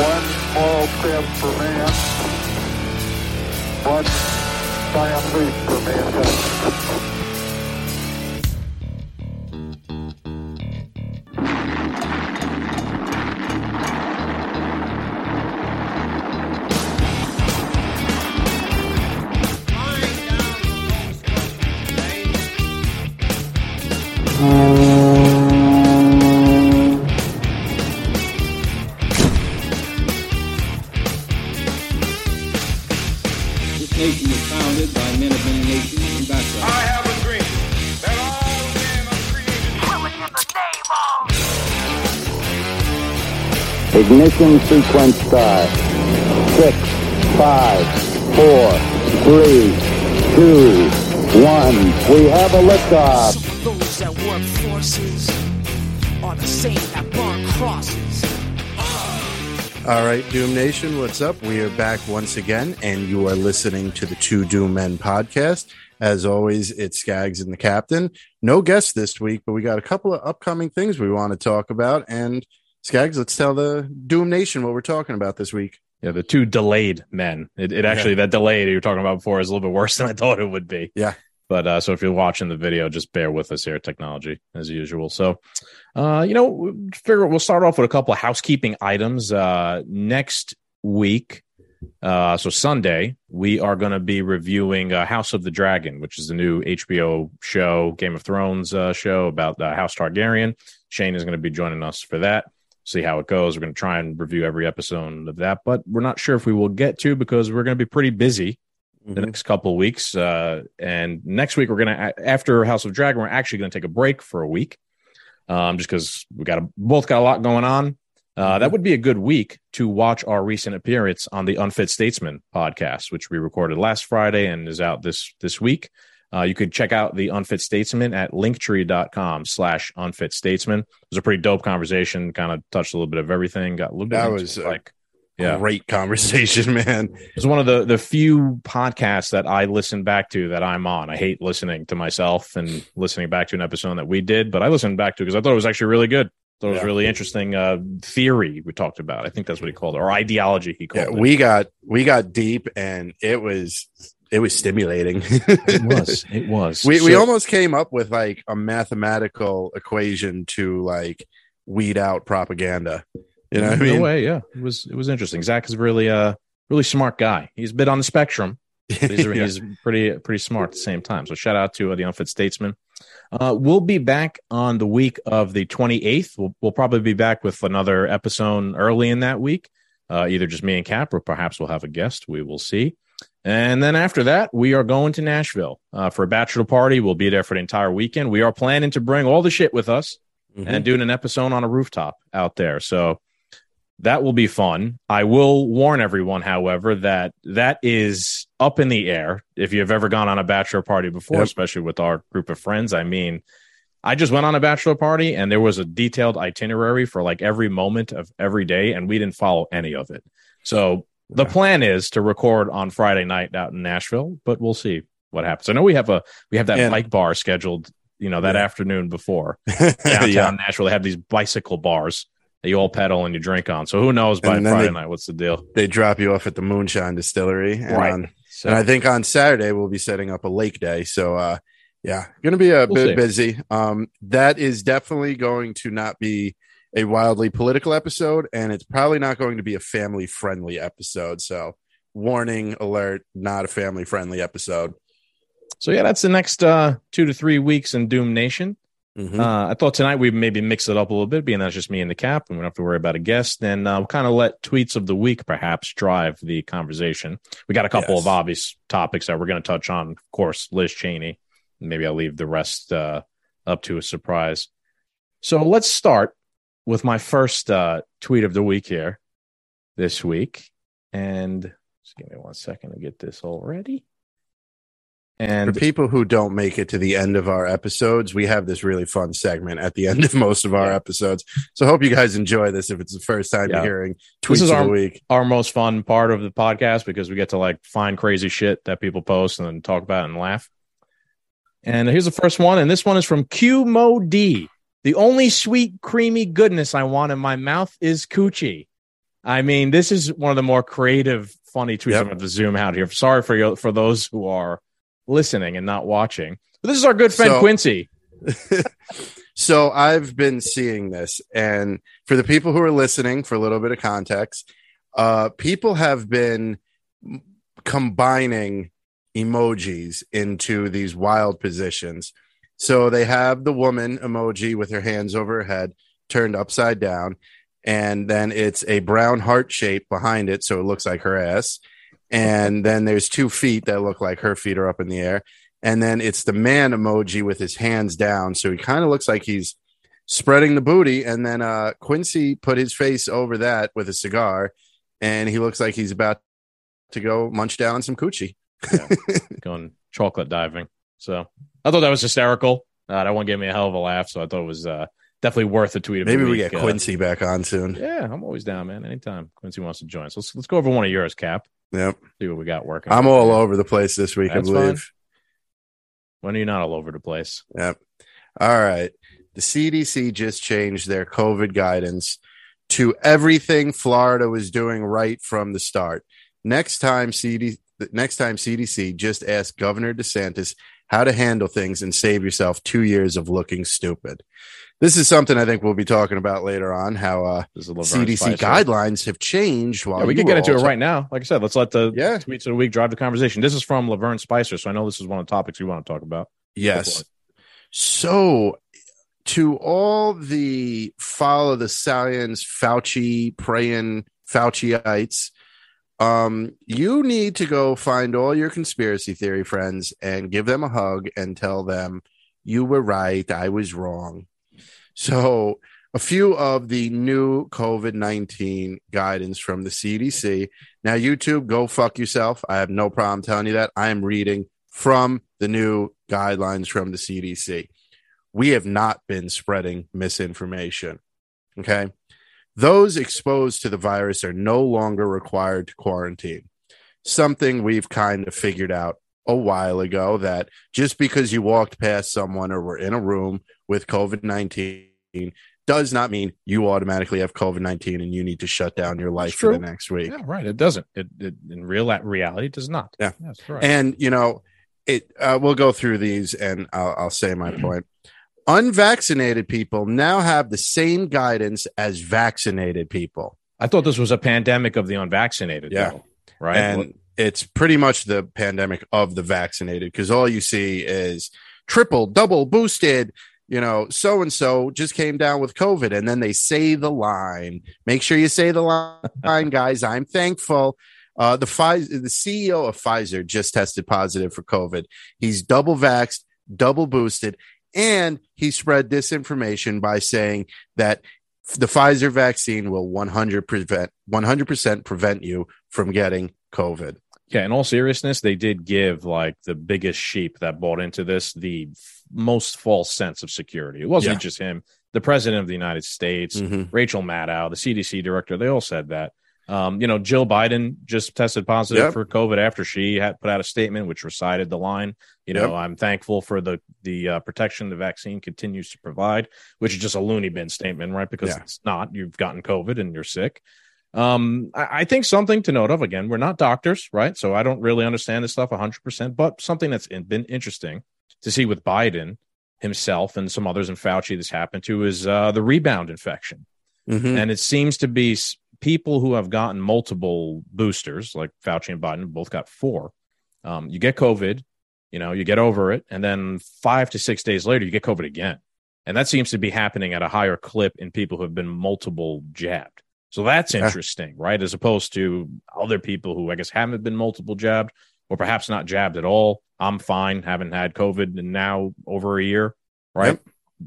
One small step for man, one giant leap for mankind. Ignition sequence start. Six, five, four, three, two, one. We have a liftoff. Some those that work forces are the same that burn crosses. All right, Doom Nation, what's up? We are back once again, and you are listening to the Two Doom Men podcast. As always, it's Skaggs and the Captain. No guests this week, but we got a couple of upcoming things we want to talk about. And Skaggs, let's tell the Doom Nation what we're talking about this week. Yeah, the two delayed men. It, it actually that delay that you were talking about before is a little bit worse than I thought it would be. Yeah. But uh, so if you're watching the video, just bear with us here, technology as usual. So, uh, you know, figure we'll start off with a couple of housekeeping items. Uh, next week, uh, so Sunday, we are going to be reviewing uh, House of the Dragon, which is the new HBO show, Game of Thrones uh, show about uh, House Targaryen. Shane is going to be joining us for that. See how it goes. We're going to try and review every episode of that, but we're not sure if we will get to because we're going to be pretty busy the next couple weeks. Uh, and next week, we're going to, after House of Dragon, we're actually going to take a break for a week um, just because we got a, both got a lot going on. Uh, that would be a good week to watch our recent appearance on the Unfit Statesman podcast, which we recorded last Friday and is out this this week. Uh, you could check out the Unfit Statesman at linktree.com slash unfit statesman. It was a pretty dope conversation, kind of touched a little bit of everything, got a little bit That was like yeah. Great conversation, man. It's one of the the few podcasts that I listen back to that I'm on. I hate listening to myself and listening back to an episode that we did, but I listened back to because I thought it was actually really good. Thought it was really interesting uh, theory we talked about. I think that's what he called it, or ideology he called Yeah, it. we got we got deep, and it was it was stimulating. it was. It was. we we almost came up with like a mathematical equation to like weed out propaganda. You know what I no mean? way. Yeah, it was. It was interesting. Zach is really a really smart guy. He's a bit on the spectrum. He's, Yeah. he's pretty pretty smart at the same time. So shout out to uh, the Unfit Statesman. Uh, we'll be back on the week of the 28th. We'll, we'll probably be back with another episode early in that week. Uh, either just me and Cap, or perhaps we'll have a guest. We will see. And then after that, we are going to Nashville uh, for a bachelor party. We'll be there for the entire weekend. We are planning to bring all the shit with us Mhm. and doing an episode on a rooftop out there. So that will be fun. I will warn everyone, however, that that is up in the air. If you've ever gone on a bachelor party before, Yep. especially with our group of friends, I mean, I just went on a bachelor party and there was a detailed itinerary for like every moment of every day, and we didn't follow any of it. So the plan is to record on Friday night out in Nashville, but we'll see what happens. I know we have a we have that And- bike bar scheduled, you know, that Yeah. afternoon before downtown yeah. Nashville. They have these bicycle bars that you all pedal and you drink on. So who knows by Friday they- night what's the deal? They drop you off at the Moonshine Distillery, and, Right. on- So and I think on Saturday we'll be setting up a lake day. So, uh, yeah, going to be a We'll bit see. busy. Um, that is definitely going to not be a wildly political episode, and it's probably not going to be a family friendly episode. So, warning alert, not a family friendly episode. so yeah, that's the next uh, two to three weeks in Doom Nation. Mhm. Uh, I thought tonight we maybe mix it up a little bit, being that's just me and the cap, and we don't have to worry about a guest. Then uh, we'll kind of let tweets of the week perhaps drive the conversation. We got a couple Yes. of obvious topics that we're going to touch on. Of course, Liz Cheney. Maybe I'll leave the rest uh, up to a surprise. So let's start with my first uh, tweet of the week here this week, and just give me one second to get this all ready. And For people who don't make it to the end of our episodes, we have this really fun segment at the end of most of our episodes. So, hope you guys enjoy this if it's the first time Yeah. you're hearing tweets This is of our- the week. our most fun part of the podcast because we get to like find crazy shit that people post and then talk about it and laugh. And here's the first one, and this one is from Q Mo D. The only sweet, creamy goodness I want in my mouth is coochie. I mean, this is one of the more creative, funny tweets. Yep. I'm going to zoom out here. Sorry for you, for those who are listening and not watching. But this is our good friend So- Quincy. So I've been seeing this, and for the people who are listening, for a little bit of context, uh, people have been combining emojis into these wild positions. So they have the woman emoji with her hands over her head, turned upside down, and then it's a brown heart shape behind it, so it looks like her ass. And then there's two feet that look like her feet are up in the air and then it's the man emoji with his hands down so he kind of looks like he's spreading the booty and then uh quincy put his face over that with a cigar and he looks like he's about to go munch down on some coochie going chocolate diving. So I thought that was hysterical. Uh, that one gave me a hell of a laugh. So I thought it was uh, definitely worth a tweet. Maybe we week. get Uh, quincy back on soon yeah, I'm always down, man. Anytime Quincy wants to join us, let's let's go over one of yours, Cap. yep See what we got working. i'm all over the place this week That's i believe When are you not all over the place? Yep. All right. The CDC just changed their COVID guidance to everything Florida was doing right from the start. Next time CD next time CDC just ask Governor DeSantis how to handle things and save yourself 2 years of looking stupid. This is something I think we'll be talking about later on how uh, This is Lavern CDC Spicer. guidelines have changed while Yeah, we can get into it right now. Like I said, let's let the Yeah. tweets of the week drive the conversation. This is from Lavern Spicer, so I know this is one of the topics we want to talk about. Yes. So, to all the follow the science Fauci praying Fauciites, um, you need to go find all your conspiracy theory friends and give them a hug and tell them you were right, I was wrong. So, a few of the new COVID 19 guidance from the CDC. Now, YouTube, go fuck yourself. I have no problem telling you that. I am reading from the new guidelines from the CDC. We have not been spreading misinformation. Okay. Those exposed to the virus are no longer required to quarantine. Something we've kind of figured out a while ago that just because you walked past someone or were in a room with COVID 19 does not mean you automatically have COVID 19 and you need to shut down your life for the next week. Yeah, right. It doesn't. It, it in real reality it does not. Yeah. That's correct. And you know, it. Uh, we'll go through these, and I'll, I'll say my point. Unvaccinated people now have the same guidance as vaccinated people, I thought this was a pandemic of the unvaccinated. Yeah. though, right. and it's pretty much the pandemic of the vaccinated because all you see is triple, double boosted. You know, so and so just came down with COVID, and then they say the line. Make sure you say the line, guys. I'm thankful. Uh, the Pfizer, the CEO of Pfizer just tested positive for COVID. He's double vaxxed, double boosted, and he spread disinformation by saying that the Pfizer vaccine will 100 prevent 100% prevent you from getting COVID. Yeah, in all seriousness, they did give like the biggest sheep that bought into this the f- most false sense of security. It wasn't Yeah. just him, the president of the United States, Mhm. Rachel Maddow, the CDC director, they all said that. Um, you know, Jill Biden just tested positive Yep. for COVID after she had put out a statement which recited the line, you know, Yep. I'm thankful for the the uh, protection the vaccine continues to provide, which is just a loony bin statement, right? Because Yeah. it's not. You've gotten COVID and you're sick. Um, I, I think something to note of again, we're not doctors, right? So I don't really understand this stuff 100%, but something that's in- been interesting to see with Biden himself and some others in Fauci this happened to is uh, the rebound infection. Mhm. And it seems to be people who have gotten multiple boosters, like Fauci and Biden both got four. Um, you get COVID, you know, you get over it, and then five to six days later, you get COVID again. And that seems to be happening at a higher clip in people who have been multiple jabbed. So that's Yeah. interesting, right? As opposed to other people who I guess haven't been multiple jabbed or perhaps not jabbed at all. I'm fine, haven't had COVID in now over a year, right?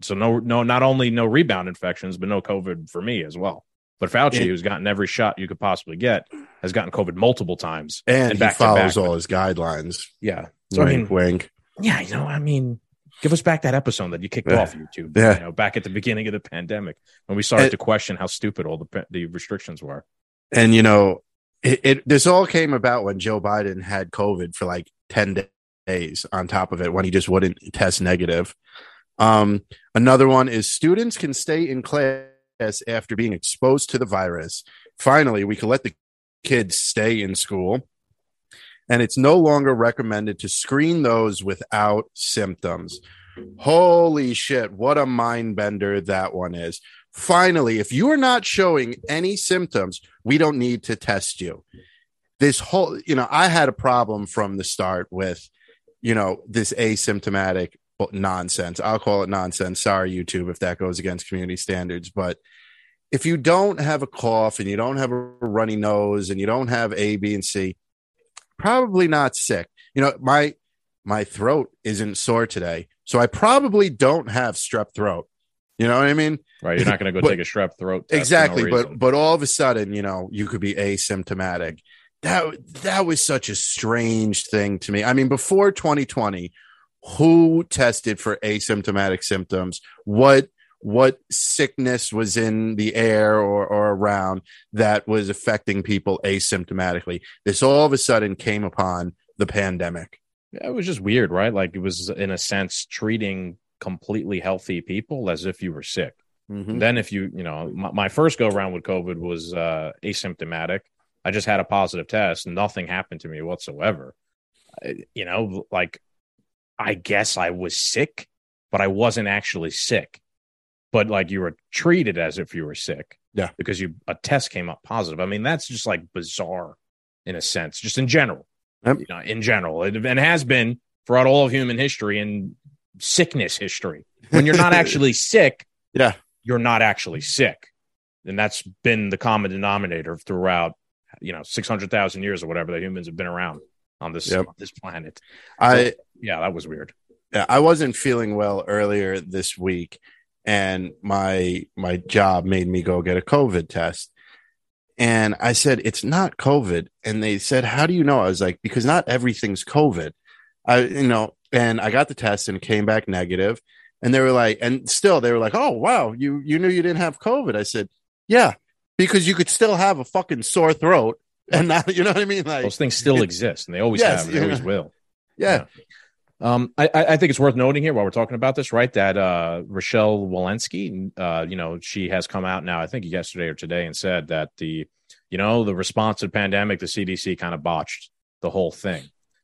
So no, no, not only no rebound infections, but no COVID for me as well. But Fauci, Yeah. who's gotten every shot you could possibly get, has gotten COVID multiple times. and, he back to follows back. all his guidelines. Yeah. So I wink, mean, wink. yeah, you know, I mean, give us back that episode that you kicked Yeah. off YouTube. Yeah. You know, back at the beginning of the pandemic when we started And- to question how stupid all the the restrictions were. And you know, it, it this all came about when Joe Biden had COVID for like 10 da- days on top of it when he just wouldn't test negative. Um, another one is students can stay in class after being exposed to the virus. finally we can let the kids stay in school. And it's no longer recommended to screen those without symptoms. Holy shit, what a mind bender that one is. Finally, if you are not showing any symptoms, we don't need to test you. This whole, you know, I had a problem from the start with, you know, this asymptomatic nonsense. I'll call it nonsense. Sorry, YouTube, if that goes against community standards. But if you don't have a cough and you don't have a runny nose and you don't have A, B, and C, probably not sick. You know, my my throat isn't sore today, so I probably don't have strep throat. You know what I mean? Right. You're not going to go But- take a strep throat. test for no exactly but but all of a sudden you know you could be asymptomatic that that was such a strange thing to me i mean before 2020 who tested for asymptomatic symptoms what what sickness was in the air or, or around that was affecting people asymptomatically this all of a sudden came upon the pandemic Yeah, it was just weird, right? Like it was, in a sense, treating completely healthy people as if you were sick. Mhm. Then, if you, you know, my, my first go around with COVID was uh, asymptomatic. I just had a positive test. Nothing happened to me whatsoever. I- You know, like I guess I was sick, but I wasn't actually sick. But like you were treated as if you were sick. Yeah. Because you a test came up positive. I mean, that's just like bizarre in a sense, just in general. Yep. You know, in general. It, and has been throughout all of human history and sickness history. When you're not actually sick, Yeah. you're not actually sick. And that's been the common denominator throughout, you know, 600,000 years or whatever that humans have been around on this, Yep. on this planet. i Yeah, that was weird. Yeah, I wasn't feeling well earlier this week, and my my job made me go get a COVID test. And I said, it's not COVID. And they said, how do you know? I was like, because not everything's COVID. I, you know, and I got the test and came back negative. And they were like, and still they were like, oh, wow, you, you knew you didn't have COVID. I said, yeah, because you could still have a fucking sore throat. And not, you know what I mean? Like, Those things still exist and they always Yes, have, they always yeah. will. yeah, Um, I, I think it's worth noting here while we're talking about this, right? That uh, Rochelle Walensky, uh, you know, she has come out now, I think yesterday or today, and said that the, you know, the response to the pandemic, the CDC kind of botched the whole thing.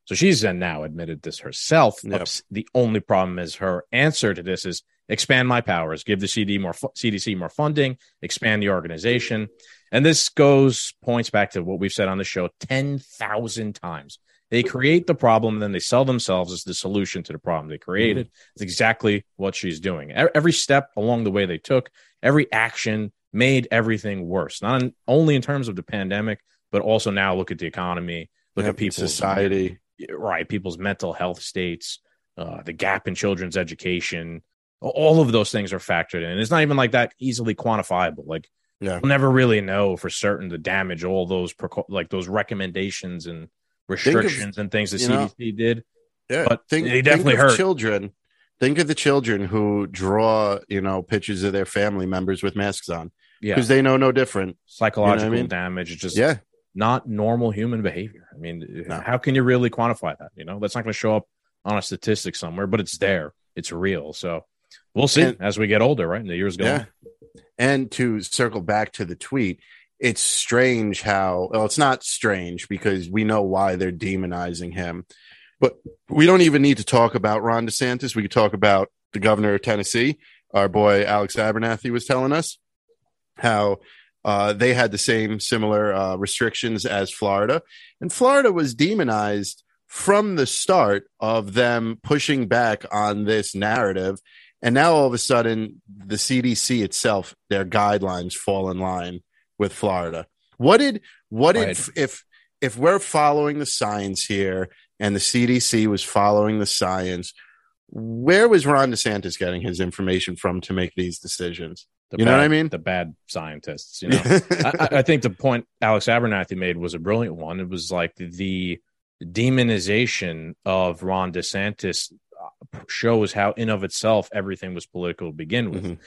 So she's now admitted this herself. Yep. The only problem is her answer to this is expand my powers, give the CD more fu- CDC more funding, expand the organization, and this goes points back to what we've said on the show ten thousand times. They create the problem, and then they sell themselves as the solution to the problem they created. It's exactly what she's doing. Every step along the way they took, every action made everything worse. Not in, only in terms of the pandemic, but also now look at the economy, look at people's society. right? People's mental health states, uh, the gap in children's education, all of those things are factored in. It's not even like that easily quantifiable. Like Yeah. we'll never really know for certain the damage all those like those recommendations and restrictions and things the you know, CDC did. Yeah, But think, they definitely of hurt. children. Think of the children who draw, you know, pictures of their family members with masks on Yeah, because they know no different. psychological I mean? damage. It's just Yeah, not normal human behavior. I mean, No. how can you really quantify that? You know, that's not going to show up on a statistic somewhere, but it's there. It's real. So we'll see And- as we get older, right? And the years go yeah. on. And to circle back to the tweet, it's strange how well, it's not strange because we know why they're demonizing him, but we don't even need to talk about Ron DeSantis. We could talk about the governor of Tennessee. Our boy Alex Abernathy was telling us how uh, they had the same similar uh, restrictions as Florida, and Florida was demonized from the start of them pushing back on this narrative. And now all of a sudden, the CDC itself, their guidelines fall in line with Florida. What did what did Right. if if we're following the science here and the CDC was following the science, where was Ron DeSantis getting his information from to make these decisions? The You know what I mean? The bad scientists. You know, I, I- think the point Alex Abernathy made was a brilliant one. It was like the demonization of Ron DeSantis uh, shows how, in of itself, everything was political to begin with. Mhm.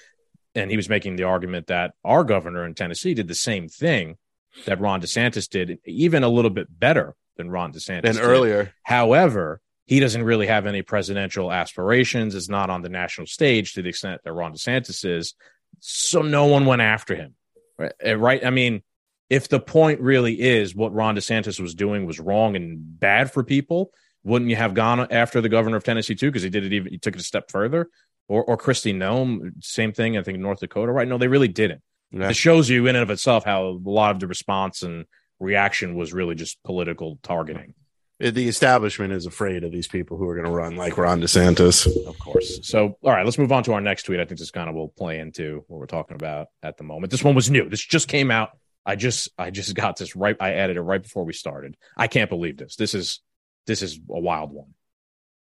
And he was making the argument that our governor in Tennessee did the same thing that Ron DeSantis did, even a little bit better than Ron DeSantis and did. earlier, However, he doesn't really have any presidential aspirations, is not on the national stage to the extent that Ron DeSantis is. So no one went after him. Right? Uh, right? I mean, if the point really is what Ron DeSantis was doing was wrong and bad for people, wouldn't you have gone after the governor of Tennessee too? Because he did it even he took it a step further. Or or Kristi Noem, same thing. I think North Dakota, right? No, they really didn't. Yeah. It shows you in and of itself how a lot of the response and reaction was really just political targeting. The establishment is afraid of these people who are going to run like Ron DeSantis. Of course. So, all right, let's move on to our next tweet. I think this kind of will play into what we're talking about at the moment. This one was new. This just came out. I just, I just got this right. I added it right before we started. I can't believe this. This is, this is a wild one.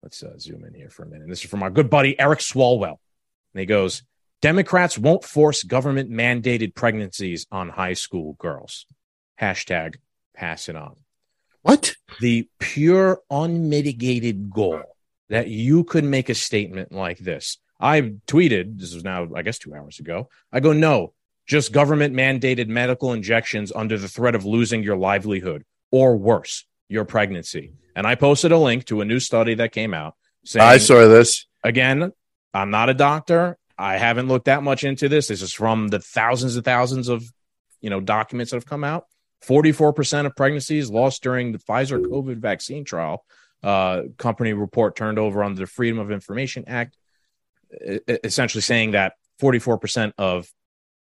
Let's uh, zoom in here for a minute. This is from our good buddy Eric Swalwell, and he goes, "Democrats won't force government mandated pregnancies on high school girls." Hashtag pass it on What? the pure unmitigated goal that you could make a statement like this. I tweeted, this was now, I guess, two hours ago. I go, no, just government mandated medical injections under the threat of losing your livelihood or worse, your pregnancy. And I posted a link to a new study that came out saying, I saw this. again, I'm not a doctor. I haven't looked that much into this. This is from the thousands and thousands of, you know, documents that have come out. 44% of pregnancies lost during the Pfizer COVID vaccine trial. Uh, company report turned over under the Freedom of Information Act, essentially saying that 44% of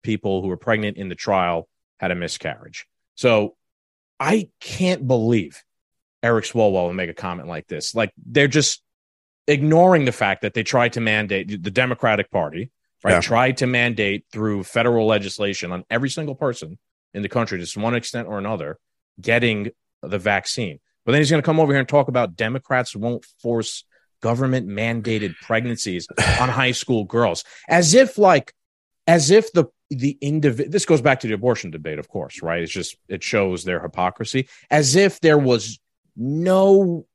people who were pregnant in the trial had a miscarriage. So I can't believe Eric Swalwell would make a comment like this. Like they're just ignoring the fact that they tried to mandate the Democratic Party, right? Yeah. Tried to mandate through federal legislation on every single person in the country to one extent or another getting the vaccine. But then he's going to come over here and talk about Democrats won't force government mandated pregnancies on high school girls as if like as if the the individual this goes back to the abortion debate of course right it's just it shows their hypocrisy as if there was no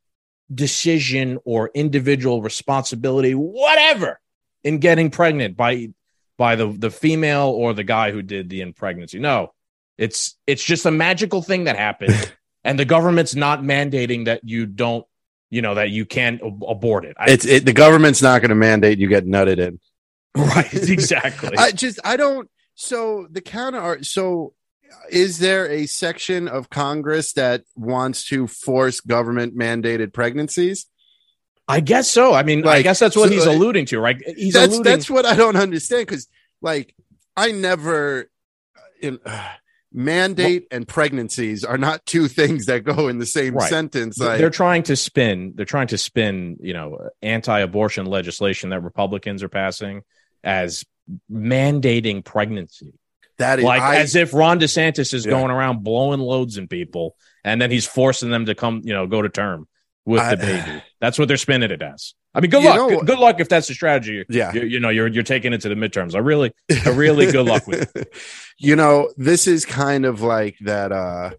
decision or individual responsibility whatever in getting pregnant by by the the female or the guy who did the in pregnancy no it's it's just a magical thing that happened and the government's not mandating that you don't you know that you can't ab- abort it I, It's it, the government's not going to mandate you get nutted in. right exactly I just I don't. So the counter. are- So is there a section of Congress that wants to force government mandated pregnancies? I guess so. I mean, I guess that's what so, he's uh, alluding to, right? He's that's alluding. that's what I don't understand because like I never uh, in, uh, mandate and pregnancies are not two things that go in the same Right. sentence. they're trying to spin. They're trying to spin, you know, anti-abortion legislation that Republicans are passing as mandating pregnancy, that is like I, as if Ron DeSantis is Yeah. going around blowing loads in people, and then he's forcing them to come, you know, go to term with I- the baby. That's what they're spinning it as. I mean, good luck. know- good, good luck if that's the strategy. yeah. You, you know, you're you're taking it to the midterms. I really, I really good luck with it. you know, this is kind of like that uh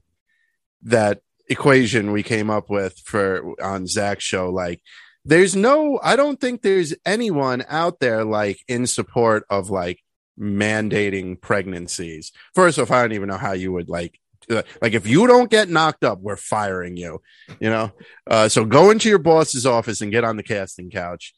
that equation we came up with for on Zach's show. Like there's no I don't think there's anyone out there like in support of like mandating pregnancies. First off, I don't even know how you would like like if you don't get knocked up, we're firing you. You know, uh, so go into your boss's office and get on the casting couch.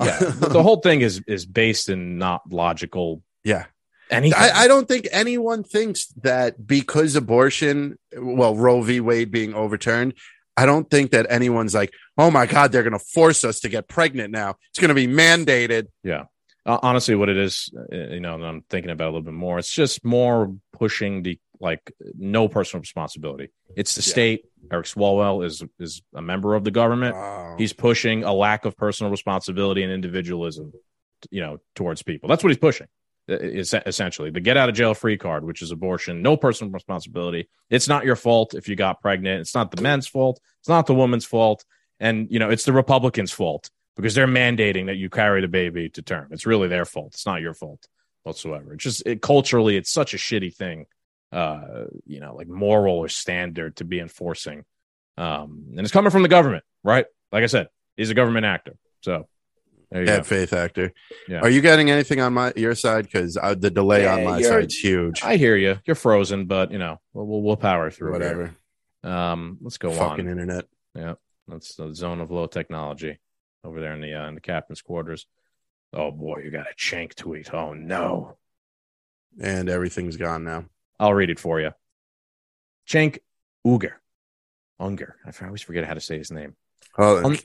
Yeah, the, whole thing is is based in not logical yeah. anything. I, I don't think anyone thinks that because abortion, well, Roe v. Wade being overturned, I don't think that anyone's like, oh my God, they're going to force us to get pregnant now. It's going to be mandated. Uh, honestly, what it is, uh, you know, and I'm thinking about a little bit more. It's just more pushing the like no personal responsibility. It's the Yeah. state. Eric Swalwell is is a member of the government. Wow. He's pushing a lack of personal responsibility and individualism, you know, towards people. That's what he's pushing. Is essentially the get out of jail free card, which is abortion, no personal responsibility. It's not your fault if you got pregnant. It's not the men's fault. It's not the woman's fault, and you know it's the Republicans' fault because they're mandating that you carry the baby to term. It's really their fault. It's not your fault whatsoever. It's just it, culturally, it's such a shitty thing, uh, you know, like moral or standard to be enforcing. Um, and it's coming from the government, right? Like I said, he's a government actor. So there you go. faith actor. Yeah. Are you getting anything on my your side? Because uh, the delay on my you're- side's huge. I hear you. You're frozen, but you know, we'll we'll, we'll power through. Whatever. here. Um, let's go Fucking on. internet. Yeah, that's the zone of low technology over there in the uh, in the captain's quarters. Oh boy, you got a Cenk tweet. Oh no. And everything's gone now. I'll read it for you. Cenk Uygur. Unger. I always forget how to say his name. Oh, Um,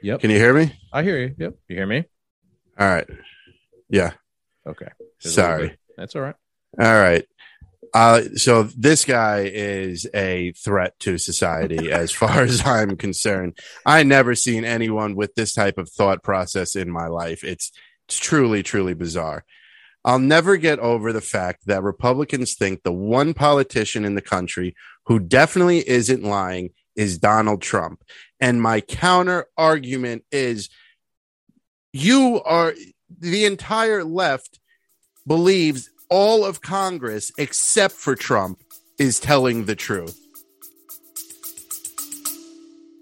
Yep. can you hear me? I hear you. Yep. You hear me? All right. Yeah. Okay. There's Sorry. That's all right. All right. Uh, so this guy is a threat to society as far as I'm concerned. I never seen anyone with this type of thought process in my life. It's, it's truly, truly bizarre. I'll never get over the fact that Republicans think the one politician in the country who definitely isn't lying is Donald Trump. And my counter argument is you are the entire left believes all of Congress, except for Trump, is telling the truth.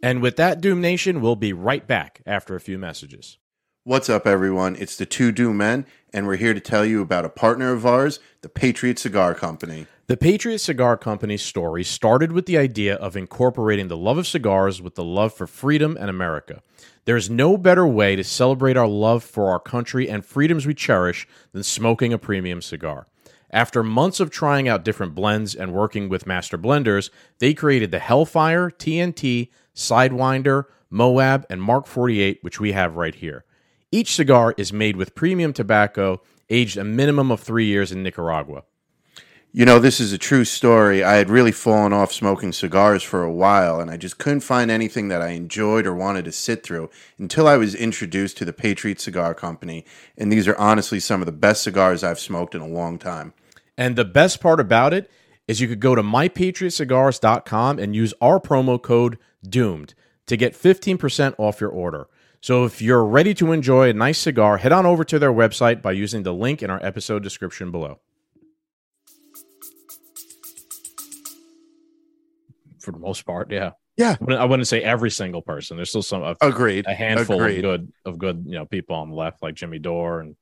And with that, Doom Nation, we'll be right back after a few messages. What's up, everyone? It's the Two Doom Men, and we're here to tell you about a partner of ours, the Patriot Cigar Company. The Patriot Cigar Company's story started with the idea of incorporating the love of cigars with the love for freedom and America. There is no better way to celebrate our love for our country and freedoms we cherish than smoking a premium cigar. After months of trying out different blends and working with master blenders, they created the Hellfire, TNT, Sidewinder, Moab, and Mark 48, which we have right here. Each cigar is made with premium tobacco, aged a minimum of three years in Nicaragua. You know, this is a true story. I had really fallen off smoking cigars for a while, and I just couldn't find anything that I enjoyed or wanted to sit through until I was introduced to the Patriot Cigar Company. And these are honestly some of the best cigars I've smoked in a long time. And the best part about it is you could go to mypatriotcigars.com and use our promo code DOOMED to get 15% off your order. So if you're ready to enjoy a nice cigar, head on over to their website by using the link in our episode description below. For the most part, yeah. Yeah. I wouldn't, I wouldn't say every single person. There's still some a, Agreed. a handful Agreed. of good of good, you know, people on the left like Jimmy Dore and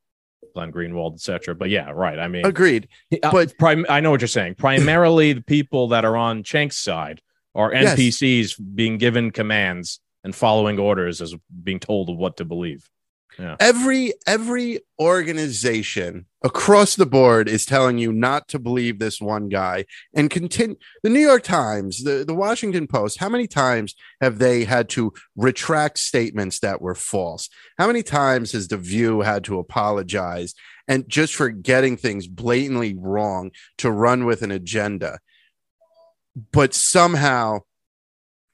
Glenn Greenwald, etc. But yeah, right. I mean, Agreed. uh, But- prim- I know what you're saying. Primarily, the people that are on Cenk's side are Yes. NPCs being given commands and following orders as being told what to believe. Every every organization across the board is telling you not to believe this one guy and continue the new york times the, the washington post how many times have they had to retract statements that were false? How many times has the view had to apologize and just for getting things blatantly wrong to run with an agenda? But somehow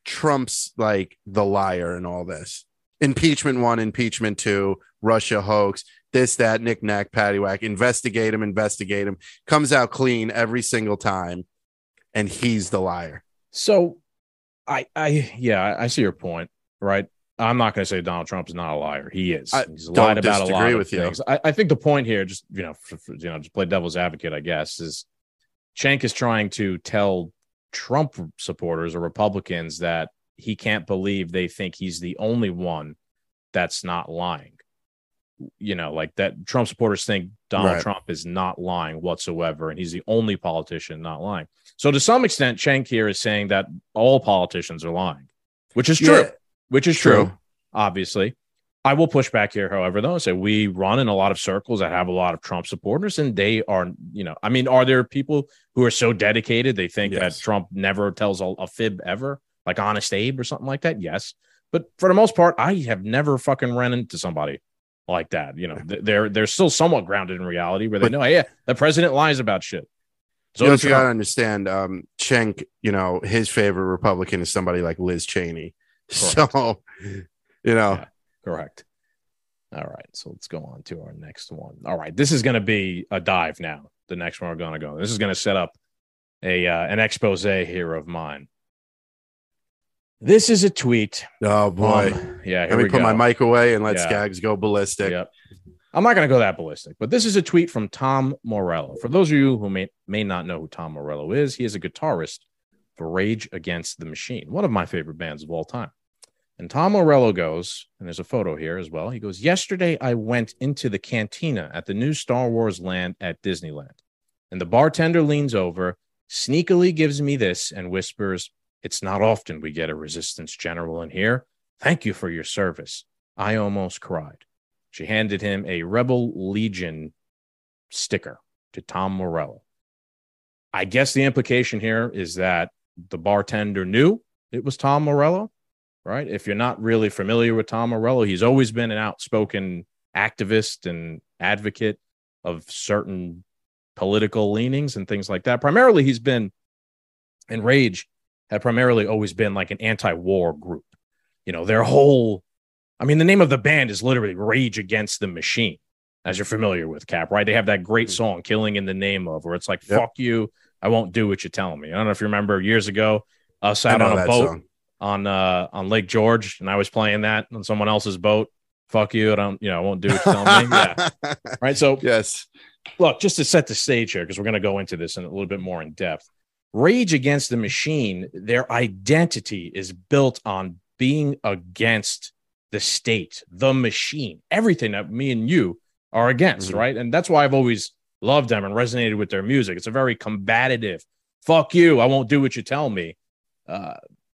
trump's like the liar in all this impeachment one, impeachment two, Russia hoax, this, that, knick knack, paddywhack, investigate him, investigate him, comes out clean every single time, and he's the liar. So, I, I, yeah, I- see your point, right? I'm not going to say Donald Trump is not a liar. He is. I He's lied about a lot of with you. things. I, I think the point here, just you know, for, for, you know, just play devil's advocate, I guess, is Cenk is trying to tell Trump supporters or Republicans that he can't believe they think he's the only one that's not lying. You know, like that Trump supporters think Donald Right. Trump is not lying whatsoever, and he's the only politician not lying. So to some extent, Cenk here is saying that all politicians are lying, which is true. Yeah. Which is True. true, obviously. I will push back here, however, though, and say we run in a lot of circles that have a lot of Trump supporters, and they are, you know, I mean, are there people who are so dedicated they think Yes. that Trump never tells a, a fib ever, like Honest Abe or something like that? Yes, but for the most part, I have never fucking ran into somebody like that. You know, they're they're still somewhat grounded in reality, where they But- know, hey, yeah, the president lies about shit. So you does also got to understand, um, Cenk, you know, his favorite Republican is somebody like Liz Cheney. Correct. So, you know, Yeah. Correct. All right. So let's go on to our next one. All right. This is going to be a dive now. The next one we're going to go. This is going to set up a uh, an expose here of mine. This is a tweet. oh boy. Um, yeah. Here Let me we put go. my mic away and let Yeah. Skaggs go ballistic. Yep. I'm not going to go that ballistic, but this is a tweet from Tom Morello. For those of you who may, may not know who Tom Morello is, he is a guitarist for Rage Against the Machine, one of my favorite bands of all time. And Tom Morello goes, and there's a photo here as well. He goes, Yesterday I went into the cantina at the new Star Wars land at Disneyland, and the bartender leans over, sneakily gives me this, and whispers, It's not often we get a resistance general in here. Thank you for your service. I almost cried. She handed him a Rebel Legion sticker to Tom Morello. I guess the implication here is that the bartender knew it was Tom Morello, right? If you're not really familiar with Tom Morello, he's always been an outspoken activist and advocate of certain political leanings and things like that. Primarily, he's been in Rage had primarily always been like an anti-war group. You know, their whole I mean, the name of the band is literally Rage Against the Machine, as you're familiar with Cap, right? They have that great song, Killing in the Name of, where it's like, Yep. fuck you, I won't do what you're telling me. I don't know if you remember years ago, us out on a boat song. on uh on Lake George, and I was playing that on someone else's boat. Fuck you, I don't, you know, I won't do what you're telling me. Yeah. Right. So yes. look, just to set the stage here, because we're going to go into this in a little bit more in depth. Rage Against the Machine, their identity is built on being against the state, the machine, everything that me and you are against, Mhm. right? And that's why I've always loved them and resonated with their music. It's a very combative, fuck you, I won't do what you tell me uh,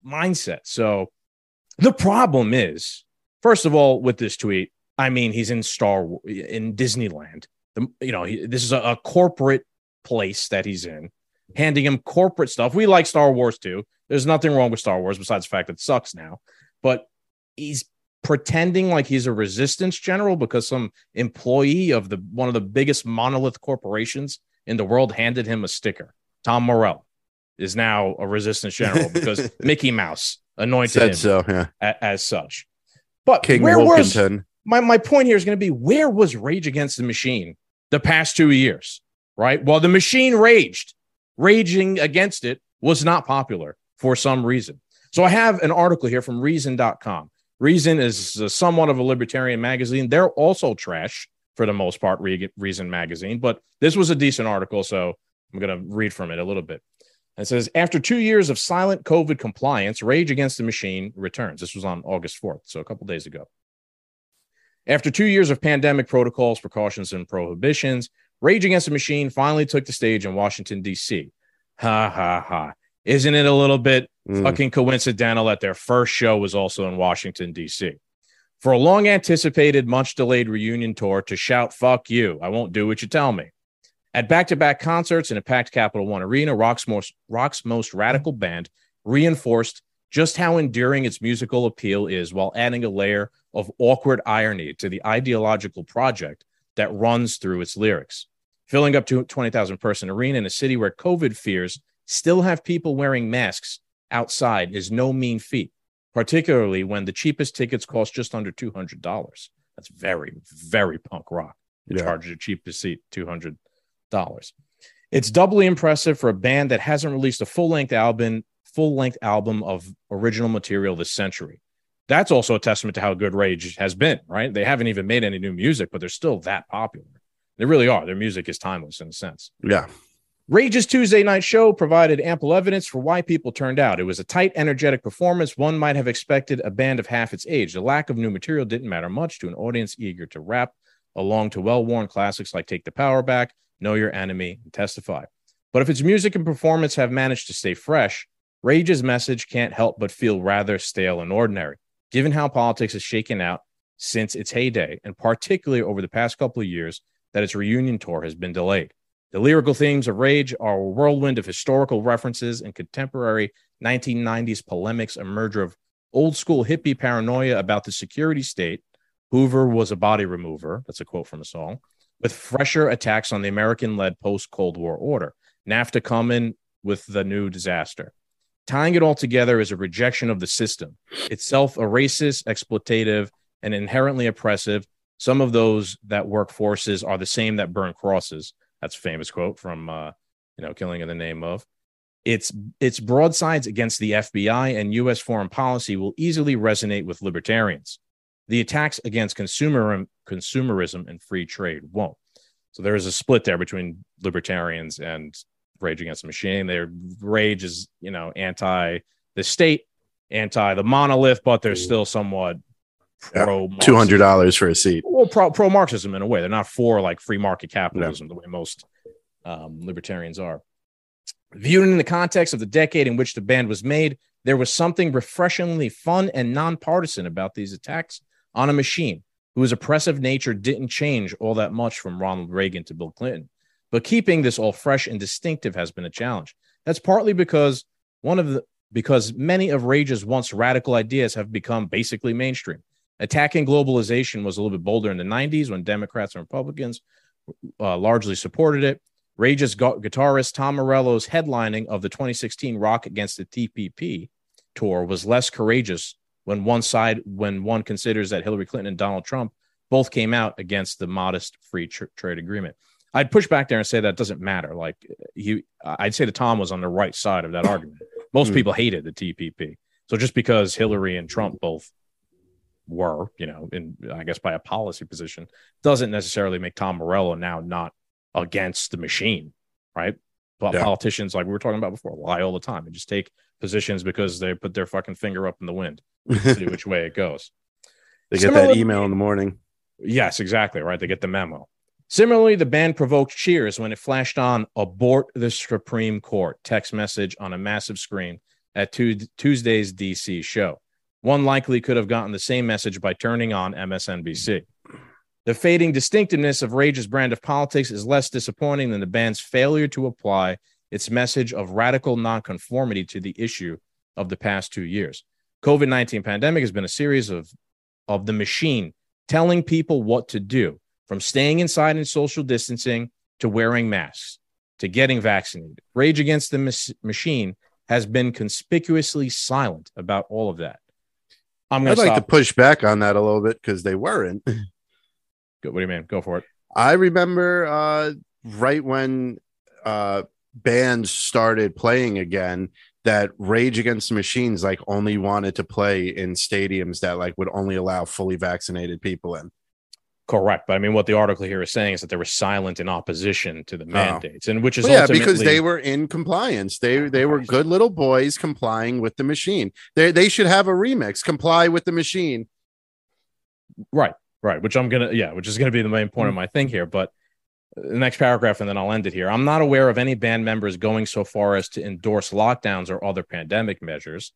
mindset. So the problem is, first of all, with this tweet, I mean, he's in Star in Disneyland. The, you know, he, this is a, a corporate place that he's in, handing him corporate stuff. We like Star Wars too. There's nothing wrong with Star Wars besides the fact that it sucks now. But he's pretending like he's a resistance general because some employee of the one of the biggest monolith corporations in the world handed him a sticker. Tom Morello is now a resistance general because Mickey Mouse anointed him so. Yeah. a- as such. But King where was my my point here is going to be where was Rage Against the Machine the past two years, right? Well, the machine raged. Raging against it was not popular for some reason. So I have an article here from Reason.com. Reason is somewhat of a libertarian magazine. They're also trash for the most part, Reason magazine, but this was a decent article, so I'm going to read from it a little bit. It says after two years of silent COVID compliance, Rage Against the Machine returns. This was on August 4th, so a couple days ago. After two years of pandemic protocols, precautions, and prohibitions, Rage Against the Machine finally took the stage in Washington, D.C. Ha ha ha. Isn't it a little bit Mm. fucking coincidental that their first show was also in Washington, D.C.? For a long anticipated, much delayed reunion tour to shout, fuck you, I won't do what you tell me. At back to back concerts in a packed Capital One arena, Rock's most, Rock's most radical band reinforced just how enduring its musical appeal is while adding a layer of awkward irony to the ideological project that runs through its lyrics. Filling up to 20,000 person arena in a city where COVID fears still have people wearing masks outside is no mean feat, particularly when the cheapest tickets cost just under $200. That's very, very punk rock. to Yeah. charge the cheapest seat $200. It's doubly impressive for a band that hasn't released a full length album, full length album of original material this century. That's also a testament to how good Rage has been, right? They haven't even made any new music, but they're still that popular. They really are. Their music is timeless in a sense. Yeah. Rage's Tuesday night show provided ample evidence for why people turned out. It was a tight, energetic performance. One might have expected a band of half its age. The lack of new material didn't matter much to an audience eager to rap along to well worn classics like Take the Power Back, Know Your Enemy, and Testify. But if its music and performance have managed to stay fresh, Rage's message can't help but feel rather stale and ordinary, given how politics has shaken out since its heyday, and particularly over the past couple of years that its reunion tour has been delayed. The lyrical themes of Rage are a whirlwind of historical references and contemporary 1990s polemics, a merger of old school hippie paranoia about the security state. Hoover was a body remover. That's a quote from a song. With fresher attacks on the American led post Cold War order. NAFTA coming with the new disaster. Tying it all together is a rejection of the system, itself a racist, exploitative, and inherently oppressive. Some of those that work forces are the same that burn crosses. That's a famous quote from uh, you know, Killing in the Name of. Its its broadsides against the FBI and U.S. foreign policy will easily resonate with libertarians. The attacks against consumer consumerism and free trade won't. So there is a split there between libertarians and Rage Against the Machine. Their rage is, you know, anti the state, anti the monolith, but they're still somewhat Yeah, pro Two hundred dollars for a seat. well pro pro Marxism in a way. They're not for like free market capitalism the way most um, libertarians are. Viewed in the context of the decade in which the band was made, there was something refreshingly fun and nonpartisan about these attacks on a machine whose oppressive nature didn't change all that much from Ronald Reagan to Bill Clinton. but keeping this all fresh and distinctive has been a challenge. That's partly because one of the because many of Rage's once radical ideas have become basically mainstream. Attacking globalization was a little bit bolder in the 90s when Democrats and Republicans uh, largely supported it. Rage's gu- guitarist Tom Morello's headlining of the 2016 Rock Against the TPP tour was less courageous when one side, when one considers that Hillary Clinton and Donald Trump both came out against the modest free tr- trade agreement. I'd push back there and say that doesn't matter. Like he, I'd say that Tom was on the right side of that argument. Most Hmm. people hated the TPP. So just because Hillary and Trump both were, you know, in I guess by a policy position, doesn't necessarily make Tom Morello now not against the machine, right? But Yeah. politicians, like we were talking about before, lie all the time and just take positions because they put their fucking finger up in the wind, see which way it goes. They get that email in the morning. Yes, exactly. Right. They get the memo. Similarly, the band provoked cheers when it flashed on abort the Supreme Court text message on a massive screen at Tu- Tuesday's DC show. One likely could have gotten the same message by turning on MSNBC. The fading distinctiveness of Rage's brand of politics is less disappointing than the band's failure to apply its message of radical nonconformity to the issue of the past two years. COVID-19 pandemic has been a series of of the machine telling people what to do, from staying inside and social distancing to wearing masks to getting vaccinated. Rage Against the Machine has been conspicuously silent about all of that. I'm going I'd to like to push back on that a little bit because they weren't. What do you mean? Go for it. I remember uh, right when uh, bands started playing again that Rage Against the Machines like only wanted to play in stadiums that like would only allow fully vaccinated people in. Correct. But I mean, what the article here is saying is that they were silent in opposition to the mandates, and which is Well, yeah, because they were in compliance. They they were good little boys complying with the machine. They they should have a remix. Comply with the machine. Right, right. Which I'm gonna, yeah, which is gonna be the main point of my thing here. But the next paragraph, and then I'll end it here. I'm not aware of any band members going so far as to endorse lockdowns or other pandemic measures.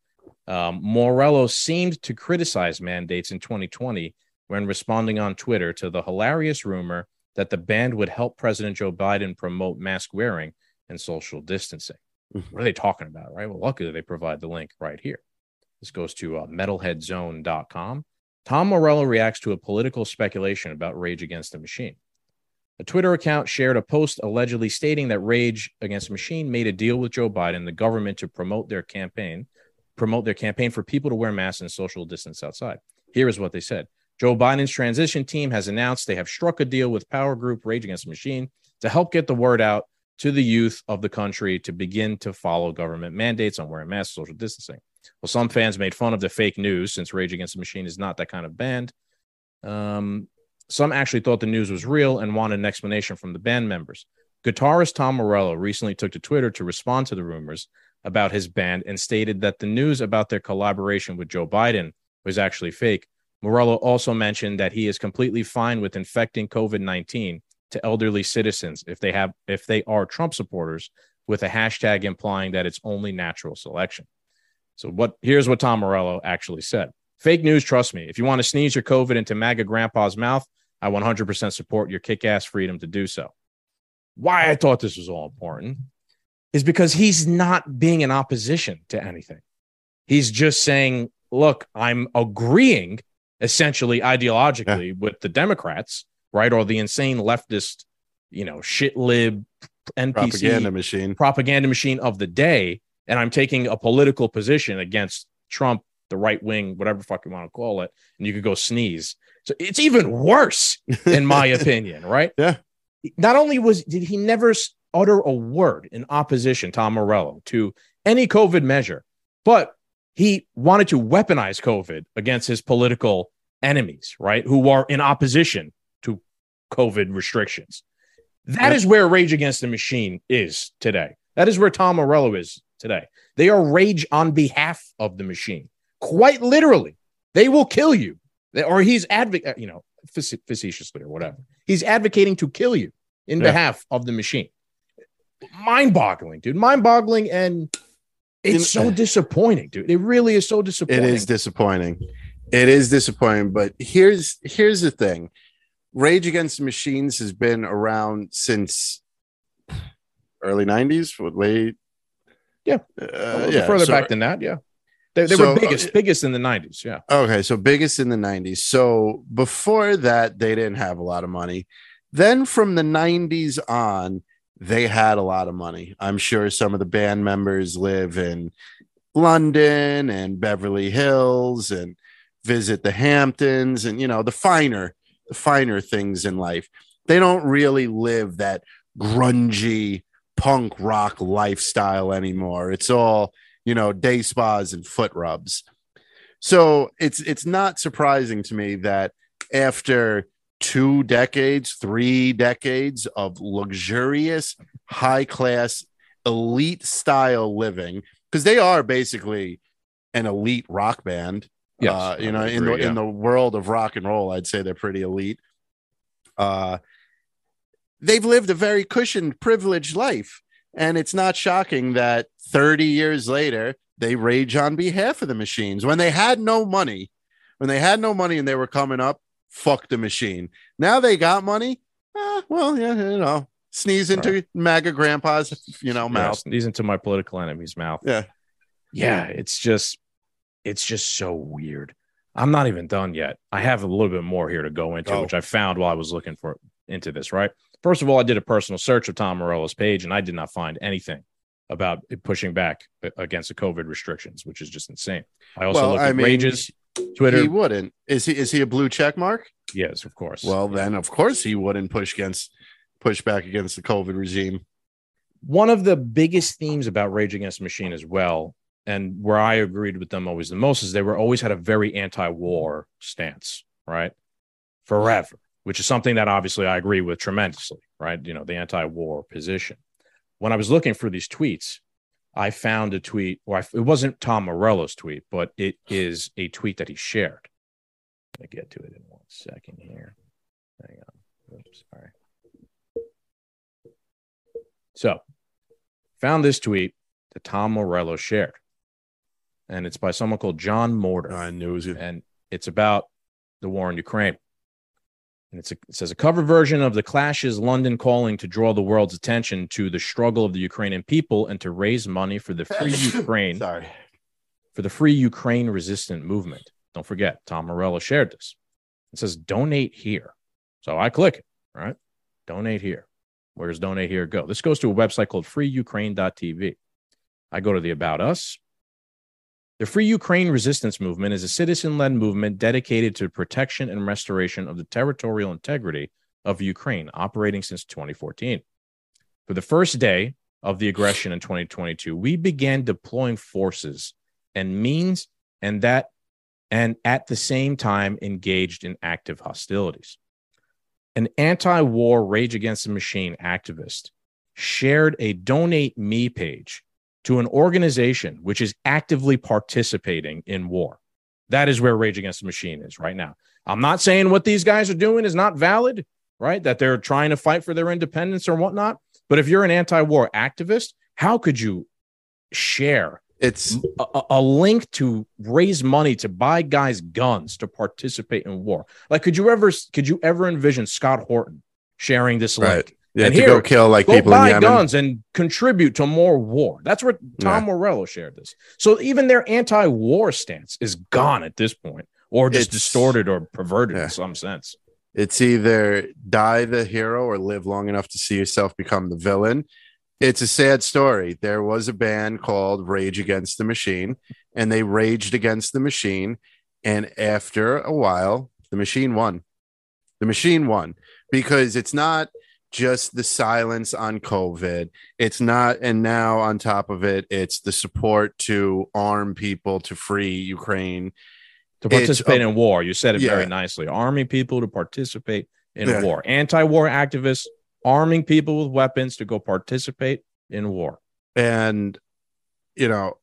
Um, Morello seemed to criticize mandates in 2020 when responding on Twitter to the hilarious rumor that the band would help President Joe Biden promote mask wearing and social distancing. What are they talking about, right? Well, luckily they provide the link right here. This goes to uh, metalheadzone.com. Tom Morello reacts to a political speculation about Rage Against the Machine. A Twitter account shared a post allegedly stating that Rage Against the Machine made a deal with Joe Biden, the government, to promote their campaign, promote their campaign for people to wear masks and social distance outside. Here is what they said: Joe Biden's transition team has announced they have struck a deal with power group Rage Against the Machine to help get the word out to the youth of the country to begin to follow government mandates on wearing masks, social distancing. Well, some fans made fun of the fake news since Rage Against the Machine is not that kind of band. Um, some actually thought the news was real and wanted an explanation from the band members. Guitarist Tom Morello recently took to Twitter to respond to the rumors about his band and stated that the news about their collaboration with Joe Biden was actually fake. Morello also mentioned that he is completely fine with infecting COVID 19 to elderly citizens if they have if they are Trump supporters with a hashtag implying that it's only natural selection. So what here's what Tom Morello actually said. Fake news, trust me. If you want to sneeze your COVID into MAGA grandpa's mouth, I 100% support your kick-ass freedom to do so. Why I thought this was all important is because he's not being in opposition to anything. He's just saying, look, I'm agreeing essentially ideologically with the Democrats, right? Or the insane leftist, you know, shit lib NPC Propaganda machine. propaganda machine of the day, and I'm taking a political position against Trump, the right wing, whatever fuck you want to call it, and you could go sneeze. So it's even worse, in my opinion, right? Yeah. Not only was did he never utter a word in opposition, Tom Morello, to any COVID measure, but he wanted to weaponize COVID against his political enemies, right? Who are in opposition to COVID restrictions. That is Yep. where Rage Against the Machine is today. That is where Tom Morello is today. They are rage on behalf of the machine. Quite literally, they will kill you, They- or he's advocate, uh, you know, facetiously or whatever. He's advocating to kill you in Yeah. behalf of the machine. Mind-boggling, dude. Mind-boggling, and it's so disappointing, dude. It really is so disappointing. is disappointing. It is disappointing, but here's here's the thing. Rage Against the Machines has been around since early '90s, with late. Yeah. uh, yeah. further so- back than that, yeah. They, they So, were biggest, uh, biggest in the '90s. Yeah. Okay, so biggest in the 90s. So before that, they didn't have a lot of money. Then from the 90s on, they had a lot of money. I'm sure some of the band members live in London and Beverly Hills and visit the Hamptons and you know the finer the finer things in life. They don't really live that grungy punk rock lifestyle anymore. It's all, you know, day spas and foot rubs. So it's it's not surprising to me that after two decades, three decades of luxurious, high class, elite style living, because they are basically an elite rock band. Yes, uh, you know, would in the yeah. in the world of rock and roll, I'd say they're pretty elite. Uh, they've lived a very cushioned, privileged life. And it's not shocking that 30 years later, they rage on behalf of the machines when they had no money. When they had no money and they were coming up, fuck the machine. Now they got money. Ah, well, yeah, you know, sneeze into MAGA grandpa's, you know, Yeah, mouth. sneeze into my political enemy's mouth. Yeah. yeah it's just it's just so weird i'm not even done yet i have a little bit more here to go into Oh. which i found while i was looking for into this right first of all i did a personal search of tom morello's page and i did not find anything about pushing back against the covid restrictions which is just insane i also Well, looked I at mean, rages twitter He wouldn't. Is he is he a blue check mark? yes of course Well, then of course he wouldn't push against push back against the COVID regime. one of the biggest themes about Rage Against the Machine as well, and where I agreed with them always the most, is they were always had a very anti-war stance, right? Forever, which is something that obviously I agree with tremendously, right? You know, the anti-war position. When I was looking for these tweets, I found a tweet, or I, it wasn't Tom Morello's tweet, but it is a tweet that he shared. Me get to it in one second here. Hang on. Oops, sorry. So, found this tweet that Tom Morello shared, and it's by someone called John Mortar, I knew it was and it's about the war in Ukraine. And it's a, it says a cover version of the Clash's London calling to draw the world's attention to the struggle of the Ukrainian people and to raise money for the free Ukraine Sorry. for the free Ukraine resistant movement. Don't forget, Tom Morello shared this. It says donate here. So I click it, right? Donate here. Where does donate here go? This goes to a website called freeukraine.tv. I go to the About Us. The Free Ukraine Resistance Movement is a citizen led movement dedicated to protection and restoration of the territorial integrity of Ukraine, operating since 2014. For the first day of the aggression in 2022, we began deploying forces and means and that and at the same time engaged in active hostilities. An anti-war rage against the machine activist shared a donate me page to an organization which is actively participating in war. That is where Rage Against the Machine is right now. I'm not saying what these guys are doing is not valid, right? That they're trying to fight for their independence or whatnot. But if you're an anti war activist, how could you share It's a, a- link to raise money to buy guys guns to participate in war? Like, could you ever could you ever envision Scott Horton sharing this link? right. Yeah, And to here, go kill like Go people in buy Yemen. guns and contribute to more war. That's where Tom Yeah. Morello shared this. So even their anti-war stance is gone at this point, or just It's- distorted or perverted Yeah. in some sense. It's either die the hero or live long enough to see yourself become the villain. It's a sad story. There was a band called Rage Against the Machine, and they raged against the machine. And after a while, the machine won. The machine won because it's not just the silence on COVID. It's not, and now on top of it, it's the support to arm people to free Ukraine. To participate a- in war, you said it Yeah. very nicely. Arming people to participate in Yeah. war. Anti-war activists arming people with weapons to go participate in war. and you know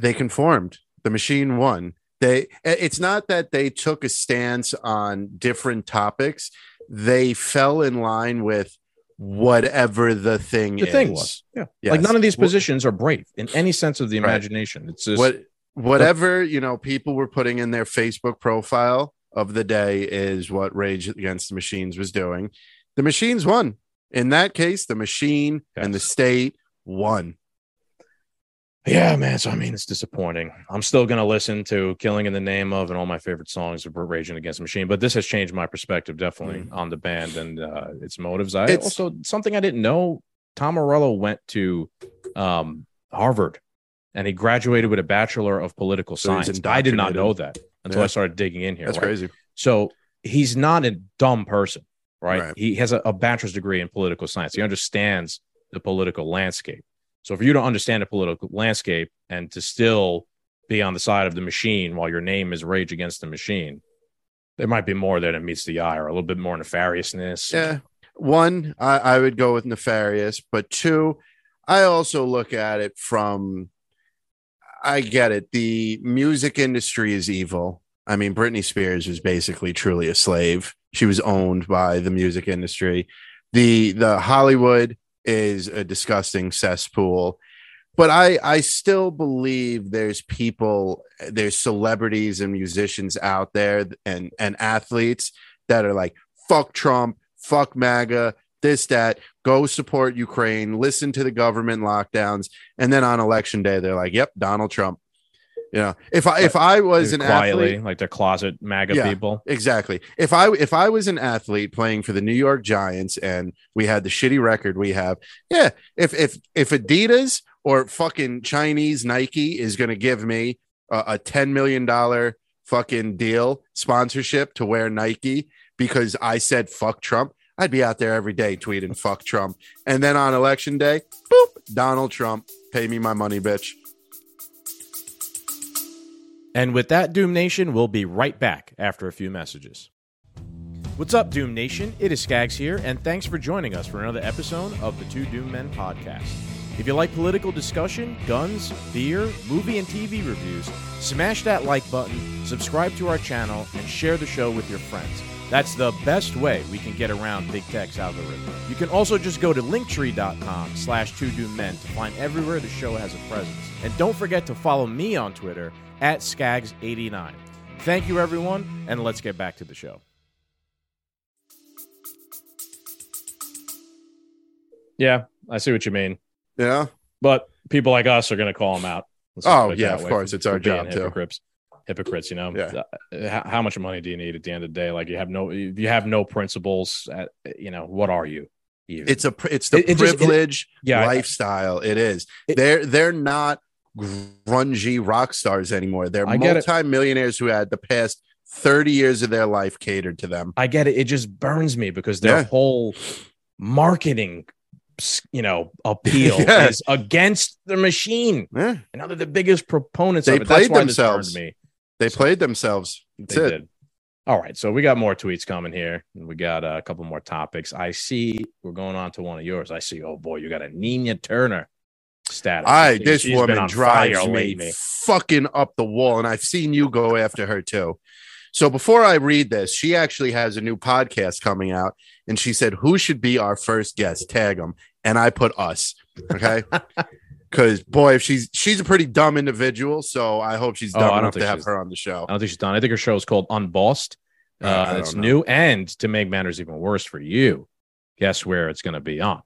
they conformed the machine won they it's not that they took a stance on different topics they fell in line with whatever the thing The is. thing was, yeah, Yes. like none of these positions are brave in any sense of the Right. imagination. It's just what whatever you know people were putting in their facebook profile of the day is what rage against the machines was doing the machines won in that case, the machine and the state won. Yeah, man. So I mean, it's disappointing. I'm still gonna listen to "Killing in the Name of" and all my favorite songs of Raging Against the Machine, but this has changed my perspective definitely on the band and uh, its motives. I Mm. It's- also something I didn't know. Tom Morello went to um, Harvard, and he graduated with a bachelor of political science. I did not know that until Yeah. I started digging in here. That's right? crazy. So he's not a dumb person, right? Right. He has a, a bachelor's degree in political science. He understands the political landscape. So for you to understand the political landscape and to still be on the side of the machine while your name is Rage Against the Machine, there might be more than it meets the eye or a little bit more nefariousness. Yeah. One, I, I would go with nefarious, but two, I also look at it from I get it. The music industry is evil. I mean, Britney Spears was basically truly a slave. She was owned by the music industry. The the Hollywood is a disgusting cesspool. But I I still believe there's people, there's celebrities and musicians out there and and athletes that are like, fuck Trump, fuck MAGA, this, that, go support Ukraine, listen to the government lockdowns. And then on election day, they're like, yep, Donald Trump. Know, if I if I was an quietly, athlete, like the closet MAGA Yeah. people. exactly. If I if I was an athlete playing for the New York Giants and we had the shitty record we have, yeah. If if if Adidas or fucking Chinese Nike is going to give me a, a ten million dollar fucking deal sponsorship to wear Nike because I said fuck Trump, I'd be out there every day tweeting fuck Trump. And then on election day, boop, Donald Trump, pay me my money, bitch. And with that, Doom Nation, we'll be right back after a few messages. What's up, Doom Nation? It is Skaggs here, and thanks for joining us for another episode of the Two Doom Men podcast. If you like political discussion, guns, beer, movie, and TV reviews, smash that like button, subscribe to our channel, and share the show with your friends. That's the best way we can get around Big Tech's algorithm. You can also just go to linktree.com slash two doom men to find everywhere the show has a presence. And don't forget to follow me on Twitter at Skags89. Thank you, everyone, and let's get back to the show. Yeah, I see what you mean. Yeah. But people like us are going to call them out. Let's Oh, yeah, of course. for- It's our for being job, too. Hypocrites, hypocrites. You know, Yeah. Uh, how, how much money do you need at the end of the day? Like you have no, if you have no principles. At, you know, what are you? even? It's a it's the It- it just- it- privilege yeah, lifestyle. it is. It- they're they're not grungy rock stars anymore. They're I multi-millionaires who had the past 30 years of their life catered to them. I get it. It just burns me because their Yeah. whole marketing, you know, appeal Yeah. is against the machine. Yeah, And now they're the biggest proponents They of it. That's played why themselves. Me. they played themselves. That's They it. did. All right, so we got more tweets coming here. and We got uh, a couple more topics. I see we're going on to one of yours. I see. Oh boy, you got a Nina Turner status. I this woman drives me fucking up the wall, and I've seen you go after her too. So before I read this, she actually has a new podcast coming out, and she said, "Who should be our first guest? Tag them." And I put us, okay? Because boy, if she's she's a pretty dumb individual, so I hope she's Oh, dumb I don't enough to have her on the show. I don't think she's done. I think her show is called Unbossed. Uh, Uh, it's know. new, and to make matters even worse for you, guess where it's going to be on?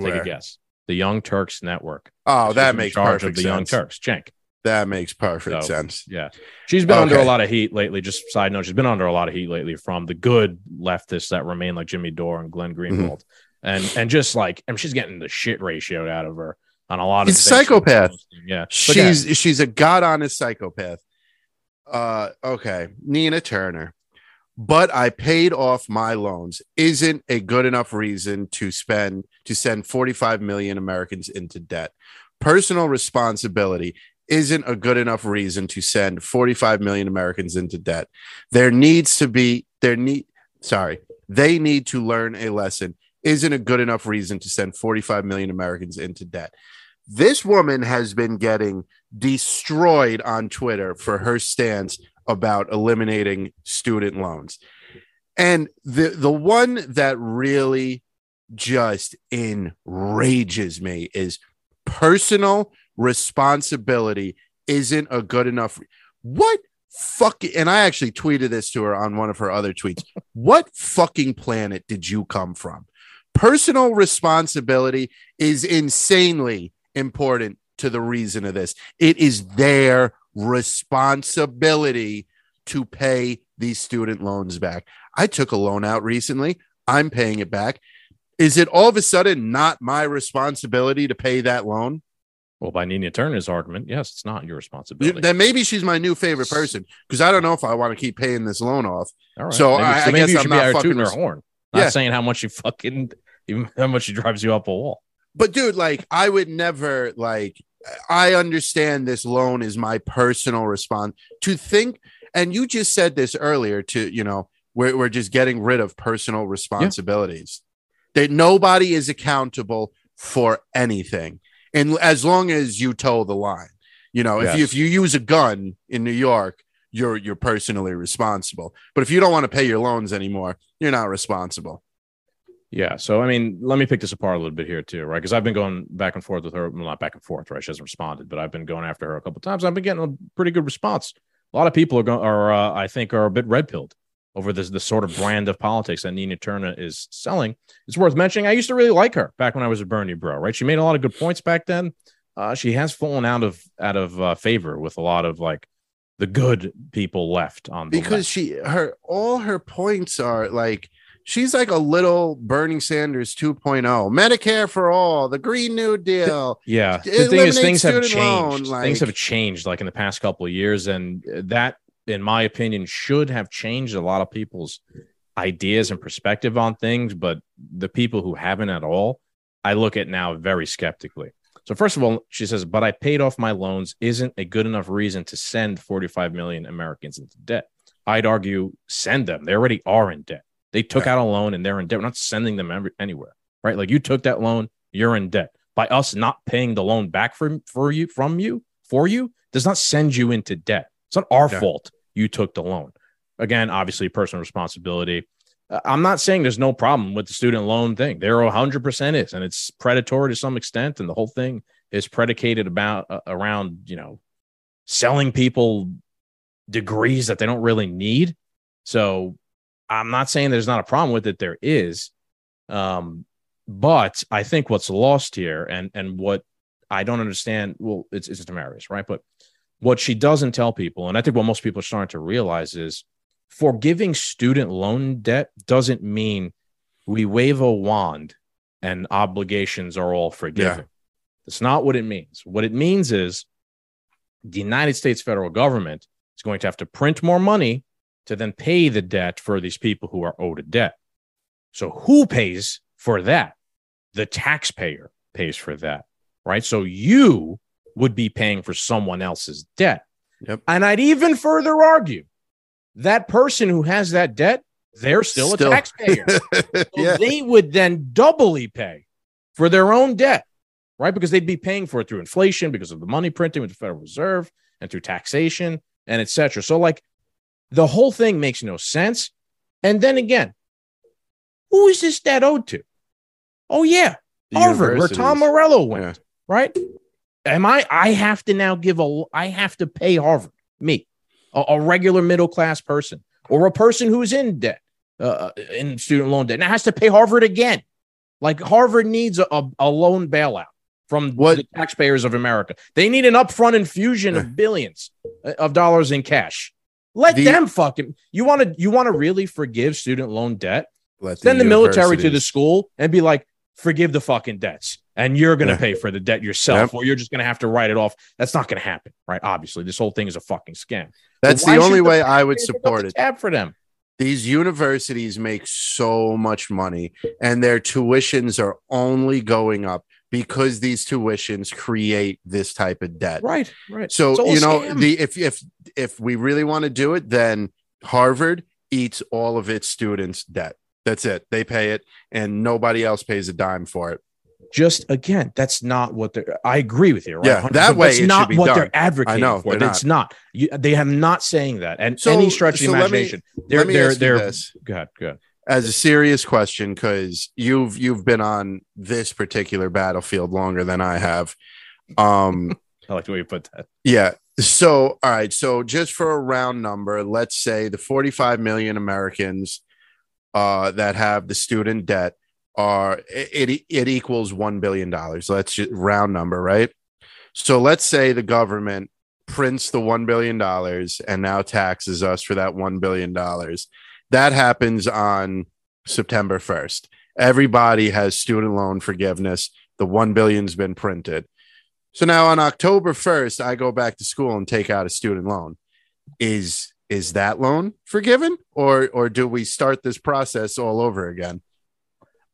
Take Where? a guess. The Young Turks Network. Oh, She's that makes charge perfect of the Young sense. Turks. Cenk. That makes perfect So, sense. Yeah. She's been under a lot of heat lately. Just side note, she's been under a lot of heat lately from the good leftists that remain like Jimmy Dore and Glenn Mm-hmm. Greenwald. And and just like I mean, she's getting the shit ratioed out of her on a lot of She's a she's psychopath. Yeah. But yeah, She's she's a god honest psychopath. Uh okay, Nina Turner. But I paid off my loans isn't a good enough reason to spend to send 45 million Americans into debt. Personal responsibility isn't a good enough reason to send 45 million Americans into debt. There needs to be there need sorry, they need to learn a lesson isn't a good enough reason to send 45 million Americans into debt. This woman has been getting destroyed on Twitter for her stance about eliminating student loans. And the the one that really just enrages me is personal responsibility isn't a good enough what fucking and I actually tweeted this to her on one of her other tweets. What fucking planet did you come from? Personal responsibility is insanely important to the reason of this. It is their responsibility to pay these student loans back. I took a loan out recently. I'm paying it back. Is it all of a sudden not my responsibility to pay that loan? Well, by Nina Turner's argument, yes, it's not your responsibility. Then maybe she's my new favorite person because I don't know if I want to keep paying this loan off. All right. So maybe, I- I maybe guess you I'm should not be out fucking her horn. Not Yeah. saying how much she fucking, even how much she drives you up a wall. But dude, like I would never like I understand this loan is my personal response to think and you just said this earlier to you know we're, we're just getting rid of personal responsibilities. That nobody is accountable for anything and as long as you toe the line. You know if you if you use a gun in new york you're you're personally responsible. But if you don't want to pay your loans anymore you're not responsible Yeah. So, I mean, let me pick this apart a little bit here, too, right? Because I've been going back and forth with her. Well, not back and forth, right? She hasn't responded, but I've been going after her a couple times. I've been getting a pretty good response. A lot of people are going, are uh, I think, are a bit red pilled over this the sort of brand of politics that Nina Turner is selling. It's worth mentioning. I used to really like her back when I was a Bernie bro, right? She made a lot of good points back then. Uh, she has fallen out of out of uh, favor with a lot of like the good people left on the because left. she her all her points are like she's like a little Bernie Sanders 2.0 Medicare for all the Green New Deal Yeah, the thing is, things have student loan, changed. like- things have changed, like in the past couple of years, and uh, that, in my opinion, should have changed a lot of people's ideas and perspective on things. But the people who haven't at all, I look at now very skeptically. So first of all, she says, "But I paid off my loans isn't a good enough reason to send 45 million Americans into debt." I'd argue send them. They already are in debt. They took out a loan and they're in debt. We're not sending them every, anywhere, right? Like you took that loan, you're in debt. By us not paying the loan back for, for you, from you, for you, does not send you into debt. It's not our Yeah. fault you took the loan. Again, obviously, personal responsibility. I'm not saying there's no problem with the student loan thing. There 100% is, and it's predatory to some extent, and the whole thing is predicated about uh, around you know selling people degrees that they don't really need. So I'm not saying there's not a problem with it. There is. Um, but I think what's lost here and and what I don't understand, well, it's it's Demarius, right? But what she doesn't tell people, and I think what most people are starting to realize is forgiving student loan debt doesn't mean we wave a wand and obligations are all forgiven. That's not what it means. What it means is the United States federal government is going to have to print more money to then pay the debt for these people who are owed a debt. So who pays for that? The taxpayer pays for that, right? So you would be paying for someone else's debt. Yep. And I'd even further argue that person who has that debt, they're still, Still. a taxpayer. So yeah they would then doubly pay for their own debt, right? Because they'd be paying for it through inflation, because of the money printing with the Federal Reserve, and through taxation and etc. So, like, the whole thing makes no sense. And then again, who is this debt owed to? Oh yeah, The Harvard, where Tom. Morello went, Yeah. right? Am I? I have to now give a. I have to pay Harvard, me, a, a regular middle class person, or a person who's in debt, uh, in student loan debt, and has to pay Harvard again. Like Harvard needs a, a, a loan bailout from What- the taxpayers of America. They need an upfront infusion of billions uh, of dollars in cash. Let The- them fucking. You want to? You want to really forgive student loan debt? Let send the military to the school and be like, forgive the fucking debts. And you're going to Yeah. pay for the debt yourself, or you're just going to have to write it off. That's not going to happen, right? Obviously, this whole thing is a fucking scam. that's the only way I would taxpayer pick up support it Tab for them. these universities make so much money and their tuitions are only going up because these tuitions create this type of debt Right, right. So you know scam. the if if if we really want to do it then harvard eats all of its students debt that's it they pay it and nobody else pays a dime for it just again, that's not what they're. I agree with you. Right? Yeah, that way that's it should not what done. they're advocating I know, for. they're It's not. You, they have not saying that, and So- any stretch of the so let me- imagination, they're let me they're they're. this. Go ahead, go ahead. As a serious question because you've you've been on this particular battlefield longer than i have um I like the way you put that. Yeah. So, all right. So, just for a round number, let's say the 45 million Americans uh, that have the student debt are it it, it equals one billion dollars. Let's just round number, right? So let's say the government prints the one billion dollars and now taxes us for that one billion dollars. That happens on September first. Everybody has student loan forgiveness. The one billion's been printed. So now on October 1st, I go back to school and take out a student loan. Is is that loan forgiven or or do we start this process all over again?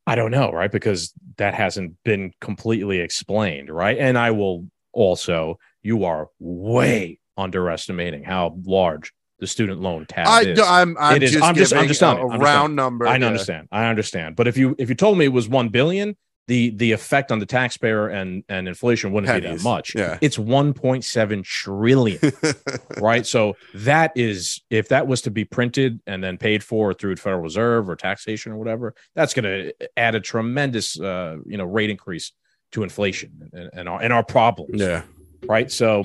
I don't know, right? Because that hasn't been completely explained, right? And I will also, you are way underestimating how large the student loan tab I, is. I'm I'm It is- just I'm just- I'm just a, a round number. I yeah. understand. I understand. But if you if you told me it was one billion, the the effect on the taxpayer and and inflation wouldn't be that much. Yeah. It's 1.7 trillion, right? So that is if that was to be printed and then paid for through the Federal Reserve or taxation or whatever, that's going to add a tremendous uh, you know rate increase to inflation and, and our and our problems yeah. right? So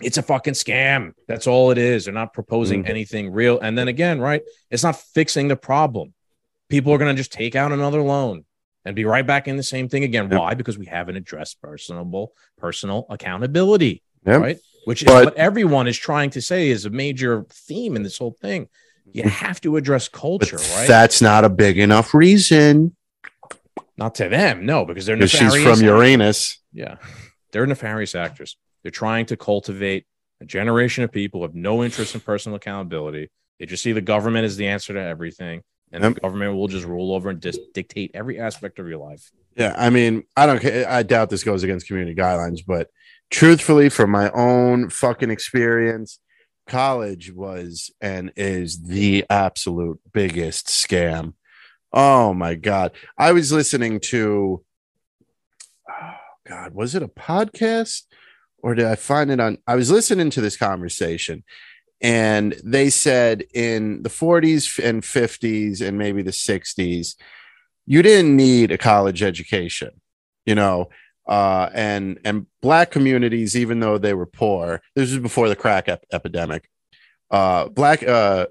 it's a fucking scam. That's all it is. They're not proposing Mhm. anything real. And then again, right? It's not fixing the problem. People are going to just take out another loan and be right back in the same thing again. Yep. Why? Because we haven't addressed personable personal accountability, Yep. right? Which is But- what everyone is trying to say is a major theme in this whole thing. You have to address culture, right? that's not a big enough reason not to them, no, because they're because she's from Uranus. Yeah. They're nefarious actors. They're trying to cultivate a generation of people who have no interest in personal accountability. They just see the government as the answer to everything, and Yep. the government will just rule over and dis- dictate every aspect of your life. Yeah, I mean, I don't. I doubt this goes against community guidelines, but truthfully, from my own fucking experience, college was and is the absolute biggest scam. Oh my god! I was listening to. Oh God, was it a podcast or did I find it on? I was listening to this conversation, and they said in the 40s and 50s and maybe the 60s you didn't need a college education you know uh and and black communities even though they were poor this was before the crack ep- epidemic uh black uh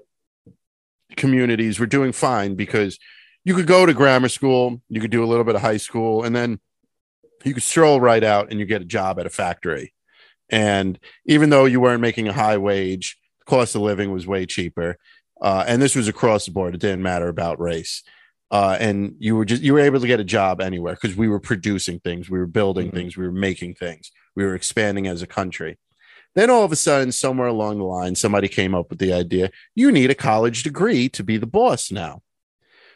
communities were doing fine because you could go to grammar school you could do a little bit of high school and then you could stroll right out and you get a job at a factory and even though you weren't making a high wage the cost of living was way cheaper. Uh, and this was across the board. It didn't matter about race. Uh, and you were just you were able to get a job anywhere because we were producing things. We were building Mhm. things. We were making things. We were expanding as a country. Then all of a sudden somewhere along the line somebody came up with the idea you need a college degree to be the boss now.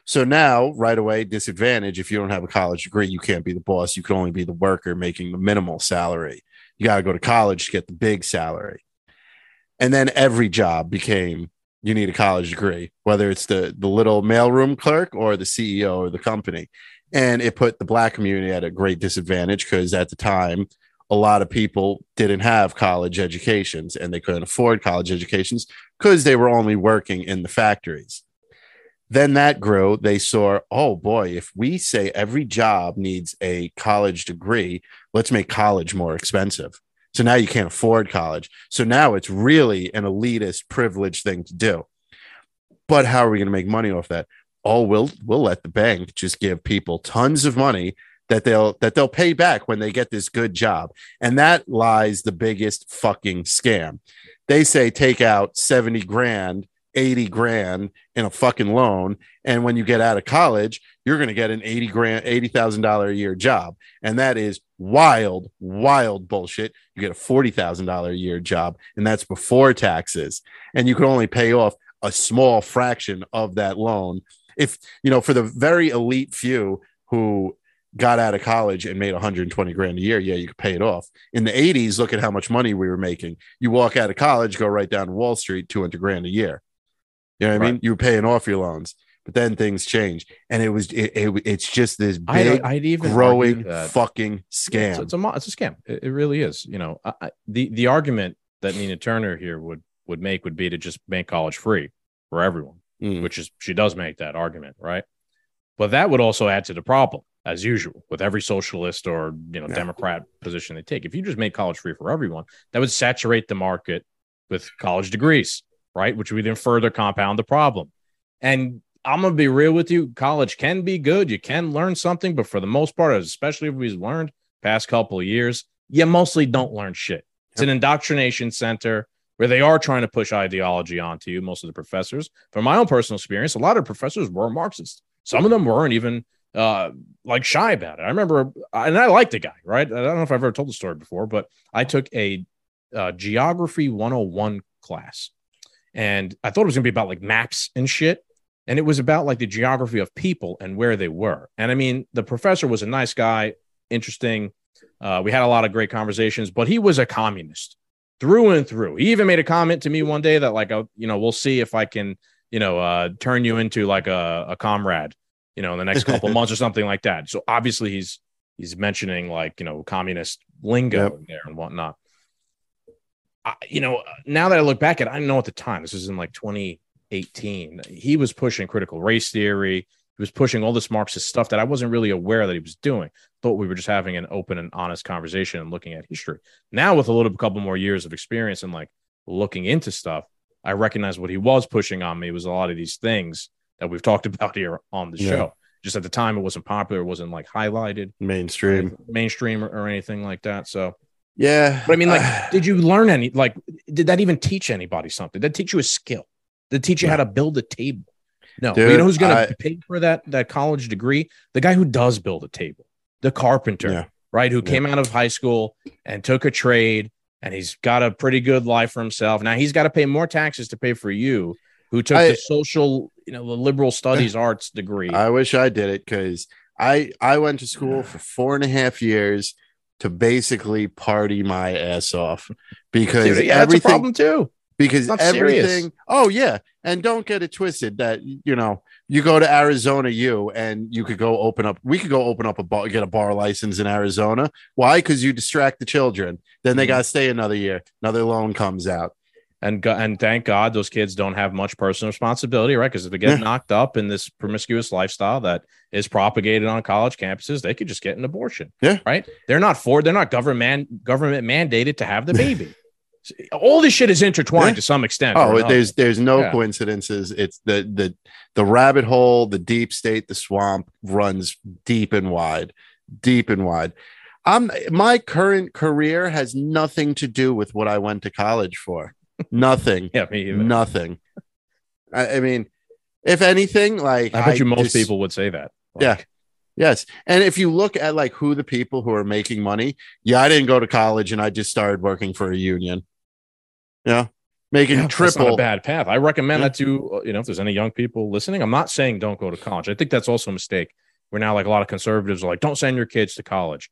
So now right away disadvantage if you don't have a college degree you can't be the boss. You can only be the worker making the minimal salary you got to go to college to get the big salary and then every job became you need a college degree, whether it's the the little mailroom clerk or the CEO or the company. And it put the black community at a great disadvantage because at the time, a lot of people didn't have college educations and they couldn't afford college educations because they were only working in the factories. Then that grew. They saw, oh boy, if we say every job needs a college degree, let's make college more expensive. So now you can't afford college. So now it's really an elitist, privileged thing to do. But how are we going to make money off that? Oh, we'll we'll let the bank just give people tons of money that they'll that they'll pay back when they get this good job. And that lies the biggest fucking scam. They say take out 70 grand, 80 grand in a fucking loan. And when you get out of college, you're going to get an 80 grand, $80,000 a year job. And that is wild, wild bullshit. You get a $40,000 a year job, and that's before taxes. And you can only pay off a small fraction of that loan. If, you know, for the very elite few who got out of college and made 120 grand a year, yeah, you could pay it off. In the 80s, look at how much money we were making. You walk out of college, go right down Wall Street, 200 grand a year. You know what I mean? You were paying off your loans, but then things change, and it was it, it it's just this big I'd even growing fucking scam. It's, it's a it's a scam. It, it really is. You know, I, I, the the argument that Nina Turner here would would make would be to just make college free for everyone, Mm. which is she does make that argument, right? But that would also add to the problem, as usual, with every socialist or you know Yeah. Democrat position they take. If you just make college free for everyone, that would saturate the market with college degrees, right? Which would then further compound the problem. And I'm gonna be real with you. College can be good. You can learn something, but for the most part, especially if we've learned past couple of years, you mostly don't learn shit. It's an indoctrination center where they are trying to push ideology onto you. Most of the professors, from my own personal experience, a lot of professors were Marxists. Some of them weren't even uh, like shy about it. I remember, and I liked the guy, right? I don't know if I've ever told the story before, but I took a uh, geography 101 class and I thought it was going to be about like maps and shit. And it was about like the geography of people and where they were. And I mean, the professor was a nice guy, interesting. Uh, we had a lot of great conversations, but he was a communist through and through. He even made a comment to me one day that, like, uh, you know, we'll see if I can, you know, uh, turn you into like a, a comrade, you know, in the next couple months or something like that. So obviously he's he's mentioning like you know communist lingo Yep. there and whatnot. I, you know, now that I look back at, it, I know at the time this was in like 2018. He was pushing critical race theory. He was pushing all this Marxist stuff that I wasn't really aware that he was doing. Thought we were just having an open and honest conversation and looking at history. Now, with a little couple more years of experience and like looking into stuff, I recognize what he was pushing on me was a lot of these things that we've talked about here on the Yeah. show. Just at the time, it wasn't popular, it wasn't like highlighted Mainstream. mainstream or, or anything like that. So, Yeah. but I mean, like, did you learn any? Like, did that even teach anybody something? Did that teach you a skill? Did teach you how to build a table? No. Dude, you know who's going to pay for that that college degree? The guy who does build a table, the carpenter, Yeah. right? Who Yeah. came out of high school and took a trade, and he's got a pretty good life for himself. Now he's got to pay more taxes to pay for you, who took I- the social, you know, the liberal studies arts degree. I wish I did it because I I went to school for four and a half years to basically party my ass off because Dude, yeah, that's a everything problem too. because Not serious. everything oh yeah and don't get it twisted that you know you go to Arizona you and you could go open up we could go open up a bar get a bar license in Arizona why because you distract the children then they Mhm. got to stay another year another loan comes out and go- and thank God those kids don't have much personal responsibility, right? Because if they get Yeah. knocked up in this promiscuous lifestyle that is propagated on college campuses, they could just get an abortion. Yeah. right. They're not for. They're not government government mandated to have the baby. All this shit is intertwined Yeah. to some extent. Oh, there's there's no Yeah. coincidences. It's the the the rabbit hole, the deep state, the swamp runs deep and wide, deep and wide. I'm my current career has nothing to do with what I went to college for. Nothing. yeah. Me either. Nothing. I, I mean, if anything, like I bet you most just- people would say that. Yeah. Yes. And if you look at like who the people who are making money, yeah, I didn't go to college and I just started working for a union. Yeah. Making Yeah, that's not a triple. bad path. I recommend Yeah. that to uh, you know if there's any young people listening. I'm not saying don't go to college. I think that's also a mistake. We're now like a lot of conservatives are like, don't send your kids to college.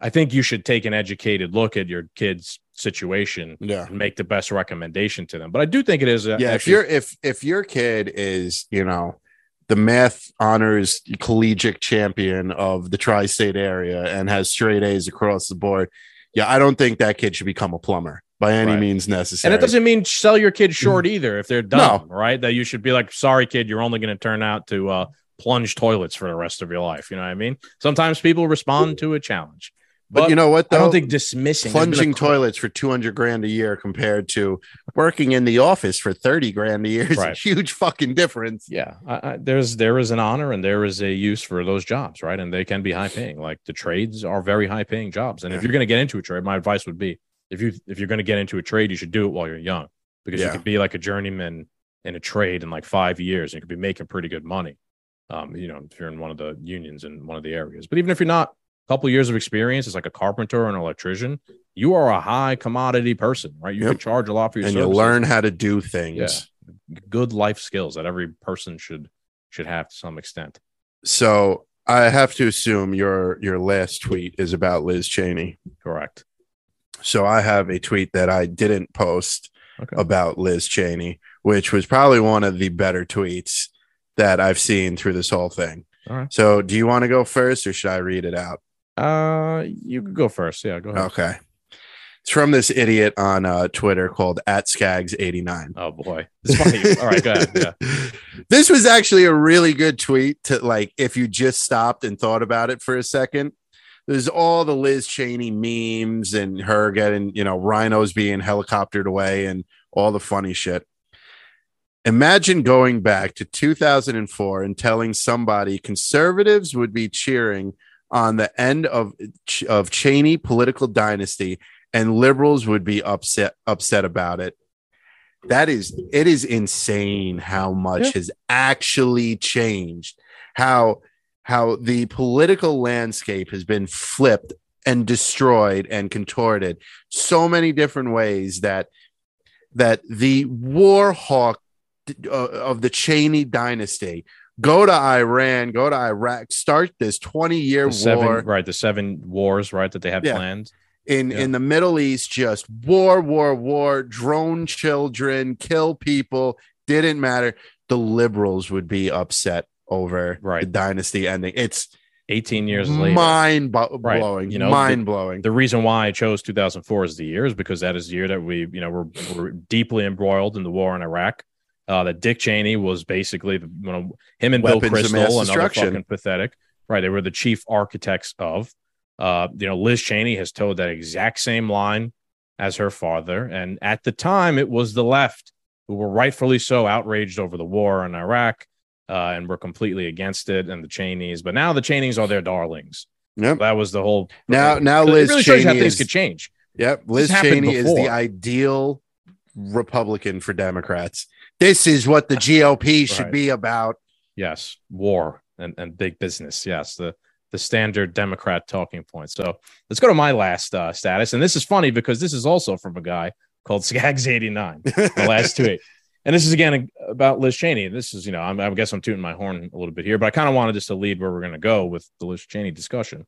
I think you should take an educated look at your kid's situation Yeah. and make the best recommendation to them. But I do think it is. uh, yeah if you're if if your kid is you know the math honors collegiate champion of the tri-state area and has straight a's across the board yeah i don't think that kid should become a plumber by any Right. means necessary and it doesn't mean sell your kid short either if they're Mm. No. dumb, right? That you should be like, sorry, kid, you're only going to turn out to uh, plunge toilets for the rest of your life. You know what I mean? Sometimes people respond to a challenge, but, you know what Though? I don't think dismissing there's been a plunging toilets for 200 grand a year compared to working in the office for 30 grand a year is a huge fucking difference. Yeah I, I, there's there is an honor and there is a use for those jobs right? And they can be high paying. Like the trades are very high paying jobs. And if you're going to get into a trade my advice would be if you if you're going to get into a trade you should do it while you're young. Because you Yeah. could be like a journeyman in a trade in like five years and you could be making pretty good money um you know if you're in one of the unions in one of the areas. But even if you're not couple years of experience as like a carpenter or an electrician you are a high commodity person right you Yep. can charge a lot for your and you learn how to do things good life skills that every person should should have to some extent. so i have to assume your your last tweet is about liz cheney Correct. So I have a tweet that I didn't post Okay. about Liz Cheney, which was probably one of the better tweets that I've seen through this whole thing. All right. So do you want to go first or should I read it out? Uh, you could go first. Yeah, go ahead. Okay. It's from this idiot on uh, Twitter called at Skags89. Oh boy, it's funny. All right, go ahead. Yeah. this was actually a really good tweet to like if you just stopped and thought about it for a second. There's all the Liz Cheney memes and her getting, you know, RINOs being helicoptered away and all the funny shit. Imagine going back to 2004 and telling somebody conservatives would be cheering on the end of of Cheney political dynasty and liberals would be upset upset about it. That is it is insane how much Yeah. has actually changed. How how the political landscape has been flipped and destroyed and contorted so many different ways that that the war hawk uh, of the Cheney dynasty go to Iran, go to Iraq, start this 20 year seven, war right? The seven wars, right? That they have Yeah. planned. in Yeah. in the Middle East, just war, war, war, drone children, kill people, didn't matter. The liberals would be upset over Right. the dynasty ending. It's 18 years later. mind bo- Right. blowing, You know, mind blowing. the reason why I chose 2004 as the year is because that is the year that we, you know, were, were deeply embroiled in the war in Iraq. Uh, that Dick Cheney was basically the, you know, him and Weapons Bill Kristol, another fucking pathetic. Right, they were the chief architects of. Uh, you know, Liz Cheney has told that exact same line as her father, and at the time, it was the left who were rightfully so outraged over the war in Iraq, uh, and were completely against it, and the Cheneys. But now the Cheneys are their darlings. Yep. That was the whole. Now- now Liz it really shows how Cheney things is- could change. Yep. Liz Cheney is the ideal Republican for Democrats. This is what the GOP should be about. Yes, war and, and big business. Yes, the the standard Democrat talking point. So let's go to my last uh, status, and this is funny because this is also from a guy called Skags eighty nine. The last tweet, and this is again about Liz Cheney. And This is you know I'm, I guess I'm tooting my horn a little bit here, but I kind of wanted just to lead where we're going to go with the Liz Cheney discussion.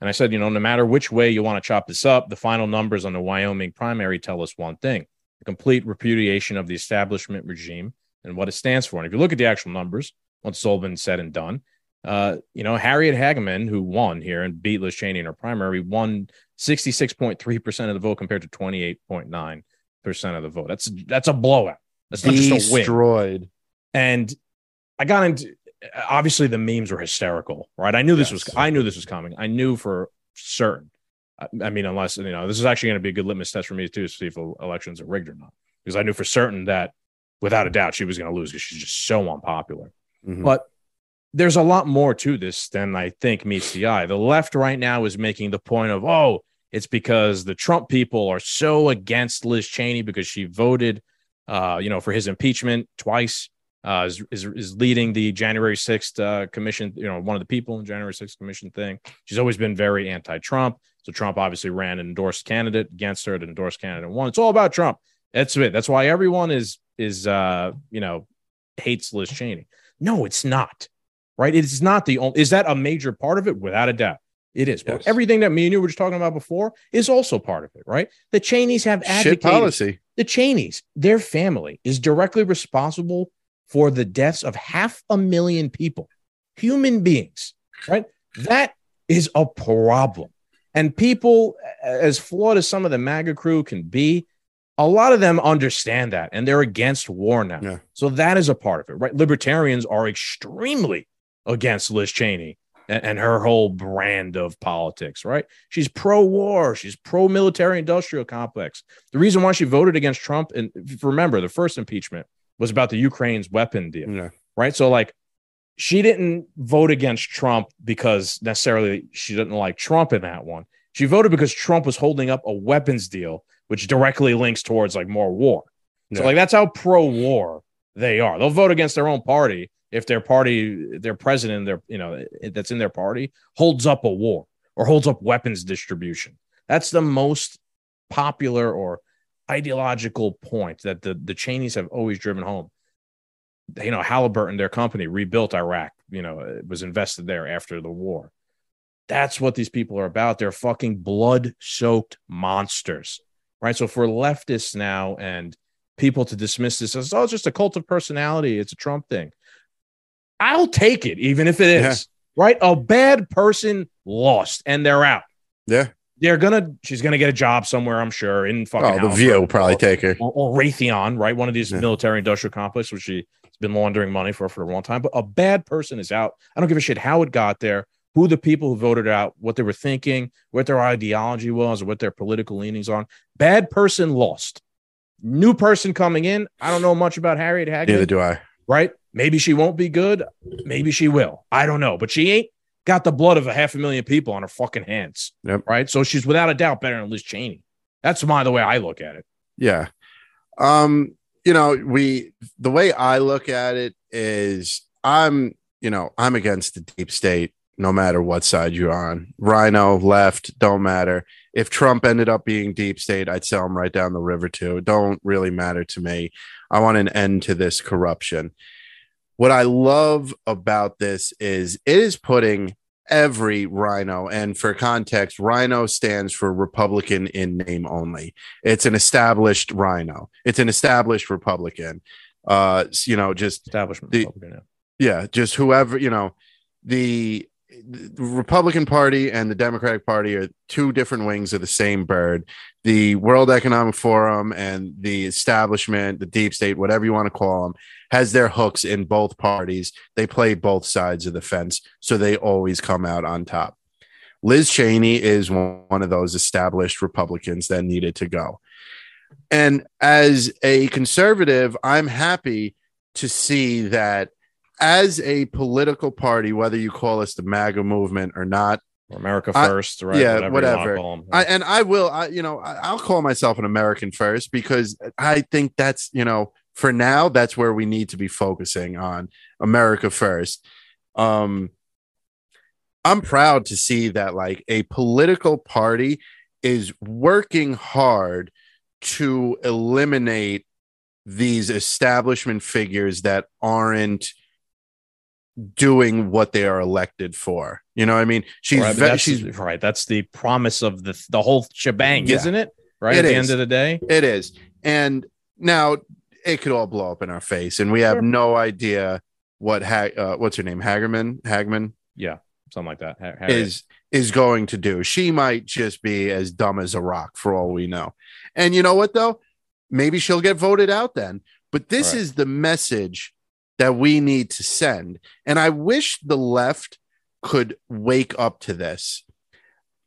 And I said, you know, no matter which way you want to chop this up, the final numbers on the Wyoming primary tell us one thing: the complete repudiation of the establishment regime and what it stands for. And if you look at the actual numbers, once it's all been said and done, uh, you know, Harriet Hageman, who won here and beat Liz Cheney in her primary, won 66.3% of the vote compared to 28.9% of the vote. That's that's a blowout. That's not just a win. Destroyed. And I got into obviously the memes were hysterical, right? I knew this Yes. was I knew this was coming. I knew for certain. I, mean, unless you know, this is actually going to be a good litmus test for me too to see if elections are rigged or not, because I knew for certain that without a doubt she was going to lose because she's just so unpopular. Mhm. But there's a lot more to this than I think meets the eye. The left right now is making the point of, oh, it's because the Trump people are so against Liz Cheney because she voted, uh, you know, for his impeachment twice. Uh, is, is is leading the January 6th uh, commission, you know, one of the people in January 6th commission thing. She's always been very anti-Trump. So Trump obviously ran an endorsed candidate against her, an endorsed candidate won. It's all about Trump. That's it. That's why everyone is is uh, you know, hates Liz Cheney. No, it's not. Right? It is not the only. Is that a major part of it? Without a doubt, it is. But everything that me and you were just talking about before is also part of it. Right? The Cheneys have Shit policy. The Cheneys, their family is directly responsible for the deaths of half a million people, human beings. Right? That is a problem. And people, as flawed as some of the MAGA crew can be, a lot of them understand that and they're against war now. Yeah. So that is a part of it, right? Libertarians are extremely against Liz Cheney and, and her whole brand of politics, right? She's pro war, she's pro military industrial complex. The reason why she voted against Trump, and remember, the first impeachment was about the Ukraine's weapon deal Yeah. right? So like she didn't vote against Trump because necessarily she didn't like Trump in that one. She voted because Trump was holding up a weapons deal, which directly links towards like more war. So like that's how pro-war they are. They'll vote against their own party if their party, their president, their you know that's in their party holds up a war or holds up weapons distribution. That's the most popular or ideological point that the the Cheneys have always driven home you know, Halliburton, their company, rebuilt Iraq, you know, it was invested there after the war. That's what these people are about. They're fucking blood soaked monsters, right? So for leftists now and people to dismiss this as, oh, it's just a cult of personality, it's a Trump thing. I'll take it, even if it is, right? A bad person lost and they're out. Yeah. They're gonna, she's gonna get a job somewhere, I'm sure, in fucking Oh, the view will probably or- take her. or, or Raytheon, right? One of these Yeah. military industrial complexes, which she's been laundering money for for a long time. But a bad person is out. I don't give a shit how it got there, who the people who voted out, what they were thinking, what their ideology was, or what their political leanings on. Bad person lost. new person coming in. I don't know much about Harriet Neither Hagman, do I. right? Maybe she won't be good. Maybe she will. I don't know. But she ain't got the blood of a half a million people on her fucking hands. Yep. Right. So she's without a doubt better than Liz Cheney. That's my the way I look at it. Yeah. Um, you know, we the way I look at it is I'm, you know, I'm against the deep state no matter what side you're on. RINO, left, don't matter. If Trump ended up being deep state, I'd sell him right down the river too. It don't really matter to me. I want an end to this corruption. What I love about this is it is putting every RINO and for context RINO stands for republican in name only it's an established RINO it's an established republican uh you know just Establishment. The- Republican, yeah. yeah just whoever you know the, the republican party and the democratic party are two different wings of the same bird. The world economic forum and the establishment the deep state whatever you want to call them has their hooks in both parties. They play both sides of the fence so they always come out on top. Liz cheney is one of those established republicans that needed to go. And as a conservative i'm happy to see that as a political party, whether you call us the MAGA movement or not, Or America I- first, right? yeah, whatever. 'em. I, and I will, I, you know, I, I'll call myself an American first because I think that's, you know, for now, that's where we need to be focusing on America first. Um, I'm proud to see that like a political party is working hard to eliminate these establishment figures that aren't doing what they are elected for. You know what I mean? She's right, ve- that's, she's right. That's the promise of the the whole shebang, Yeah. isn't it? Right. It At the end of the day. It is. And now it could all blow up in our face, and we have Sure. no idea what ha- uh, what's her name Hagerman Hagman Yeah. Something like that. Ha- is is going to do. She might just be as dumb as a rock for all we know. And you know what though? Maybe she'll get voted out then. But this Right. is the message that we need to send. And I wish the left could wake up to this.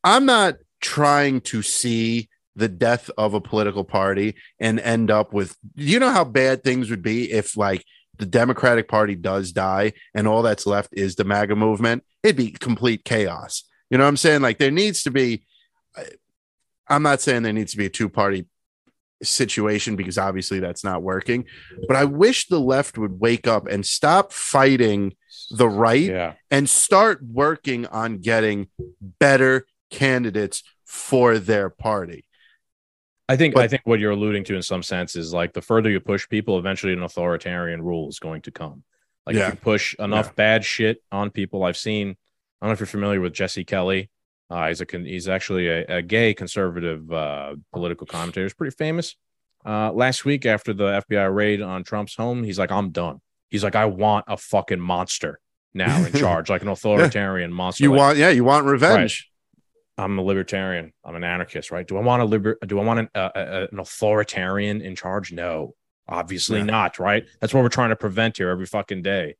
I'm not trying to see the death of a political party and end up with you know how bad things would be if like the Democratic Party does die and all that's left is the MAGA movement, it'd be complete chaos. You know what I'm saying? Like there needs to be I'm not saying there needs to be a two party situation because obviously that's not working, but I wish the left would wake up and stop fighting the right yeah. and start working on getting better candidates for their party. I think But- I think what you're alluding to in some sense is like the further you push people, eventually an authoritarian rule is going to come. Like Yeah. if you push enough bad shit on people, I've seen. I don't know if you're familiar with Jesse Kelly. Uh, he's a he's actually a, a gay conservative uh, political commentator. He's pretty famous. Uh, last week after the FBI raid on Trump's home, he's like, "I'm done." He's like, "I want a fucking monster now in charge, like an authoritarian monster." You Like, want, yeah, you want revenge. I'm a libertarian. I'm an anarchist, right? Do I want a liber? Do I want an, an authoritarian in charge? No, obviously Yeah. not. Right? That's what we're trying to prevent here every fucking day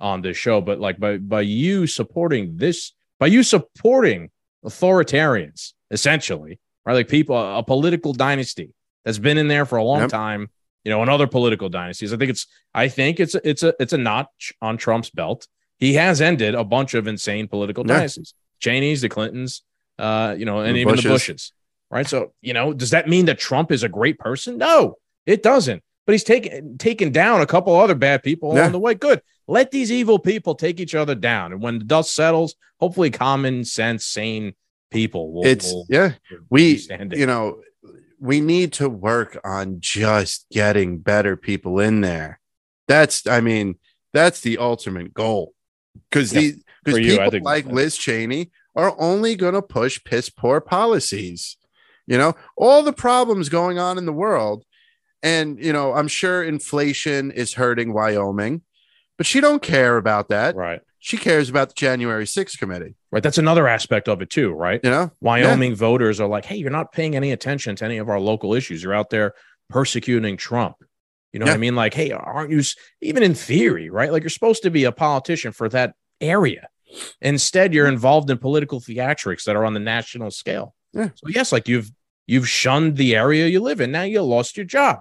on this show. But like by by you supporting this, by you supporting authoritarians, essentially, right? Like people, a political dynasty that's been in there for a long Yep. time. You know, and other political dynasties. I think it's. I think it's. It's a. It's a notch on Trump's belt. He has ended a bunch of insane political Yeah. dynasties. Cheney's, the Clintons, uh, you know, and The even the Bushes. Bushes, right? So, you know, does that mean that Trump is a great person? No, it doesn't. But he's taken taken down a couple other bad people Yeah. along the way. Good. Let these evil people take each other down, and when the dust settles, hopefully, common sense, sane people will. It's will yeah, we standing. you know we need to work on just getting better people in there. That's I mean that's the ultimate goal because Yeah, the because for you, I people think- like Liz Cheney are only going to push piss poor policies. You know all the problems going on in the world, and you know I'm sure inflation is hurting Wyoming, but she don't care about that. right, She cares about the January 6th committee. right. That's another aspect of it too, right? You know Wyoming voters are like, hey, you're not paying any attention to any of our local issues. You're out there persecuting Trump. You know what I mean? Like, hey, aren't you, even in theory, right? Like, you're supposed to be a politician for that area. Instead, you're involved in political theatrics that are on the national scale. Yeah. So, yes, like you've you've shunned the area you live in. Now you lost your job.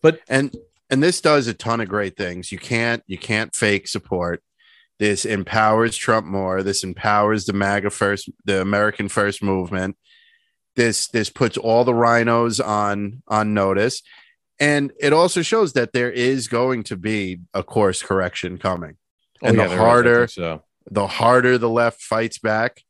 But and and this does a ton of great things. You can't you can't fake support. This empowers trump more. This empowers the maga first the american first movement. This this puts all the RINOs on on notice. And it also shows that there is going to be a course correction coming. And Oh, yeah, the there is, I harder so. the harder the left fights back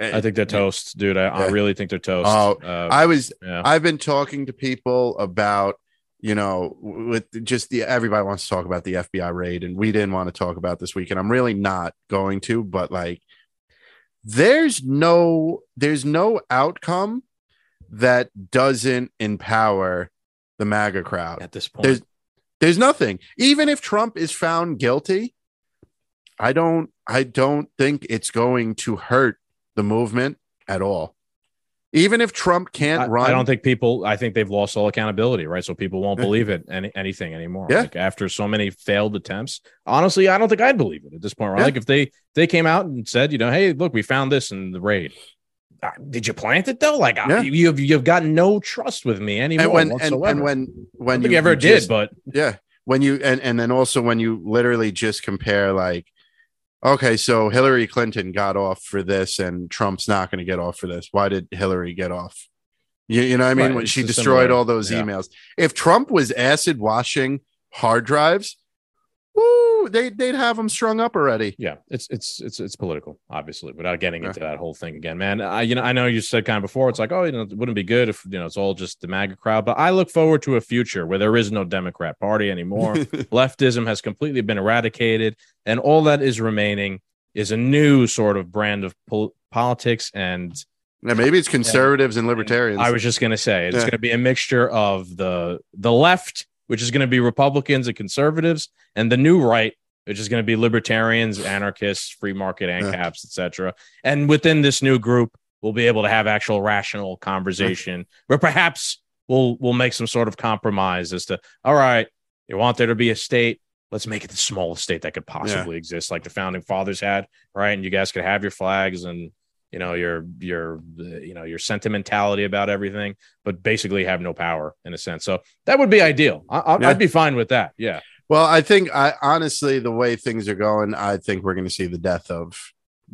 I think they're toast, dude. I, I really think they're toast. Oh, Uh, I was yeah. I've been talking to people about, you know, with just the everybody wants to talk about the FBI raid, and we didn't want to talk about this week, and I'm really not going to, but like there's no there's no outcome that doesn't empower the MAGA crowd. at this point. There's there's nothing. Even if Trump is found guilty, I don't I don't think it's going to hurt the movement at all. Even if Trump can't I, run, I don't think people. I think they've lost all accountability, right? So people won't believe it any, anything anymore. Yeah. Like after so many failed attempts, honestly, I don't think I'd believe it at this point. Right? Yeah. Like if they they came out and said, you know, hey, look, we found this in the raid. Uh, Did you plant it though? Like Yeah. I, you have you've got no trust with me anymore and when and, whatsoever. and when when don't you ever you did, just- but yeah when you and and then also when you literally just compare like okay so hillary clinton got off for this and trump's not going to get off for this. Why did hillary get off? You, you know what i mean? Right, when she destroyed similar- all those yeah. emails. If trump was acid washing hard drives woo, they, they'd have them strung up already yeah, it's it's it's it's political, obviously, without getting into that whole thing again, man. I you know I know you said kind of before, it's like oh you know it wouldn't be good if you know it's all just the MAGA crowd, but I look forward to a future where there is no Democrat Party anymore. Leftism has completely been eradicated, and all that is remaining is a new sort of brand of pol- politics and Yeah, maybe it's conservatives and libertarians I was just going to say it's Yeah. going to be a mixture of the the left, which is going to be Republicans and conservatives, and the new right, which is going to be libertarians, anarchists, free market and ANCAPs, etc. And within this new group, we'll be able to have actual rational conversation where perhaps we'll we'll make some sort of compromise as to all right, you want there to be a state. Let's make it the smallest state that could possibly exist, like the founding fathers had, right? And you guys could have your flags and you know your your uh, you know your sentimentality about everything but basically have no power in a sense so that would be ideal I, Yeah. i'd be fine with that yeah Well, I think I honestly the way things are going, I think we're going to see the death of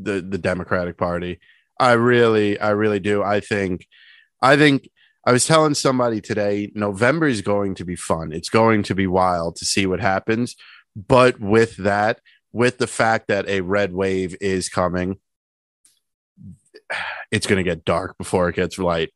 the the Democratic Party. I really, I really do. I think, I think I was telling somebody today, November is going to be fun. It's going to be wild to see what happens. But with that, with the fact that a red wave is coming, it's going to get dark before it gets light.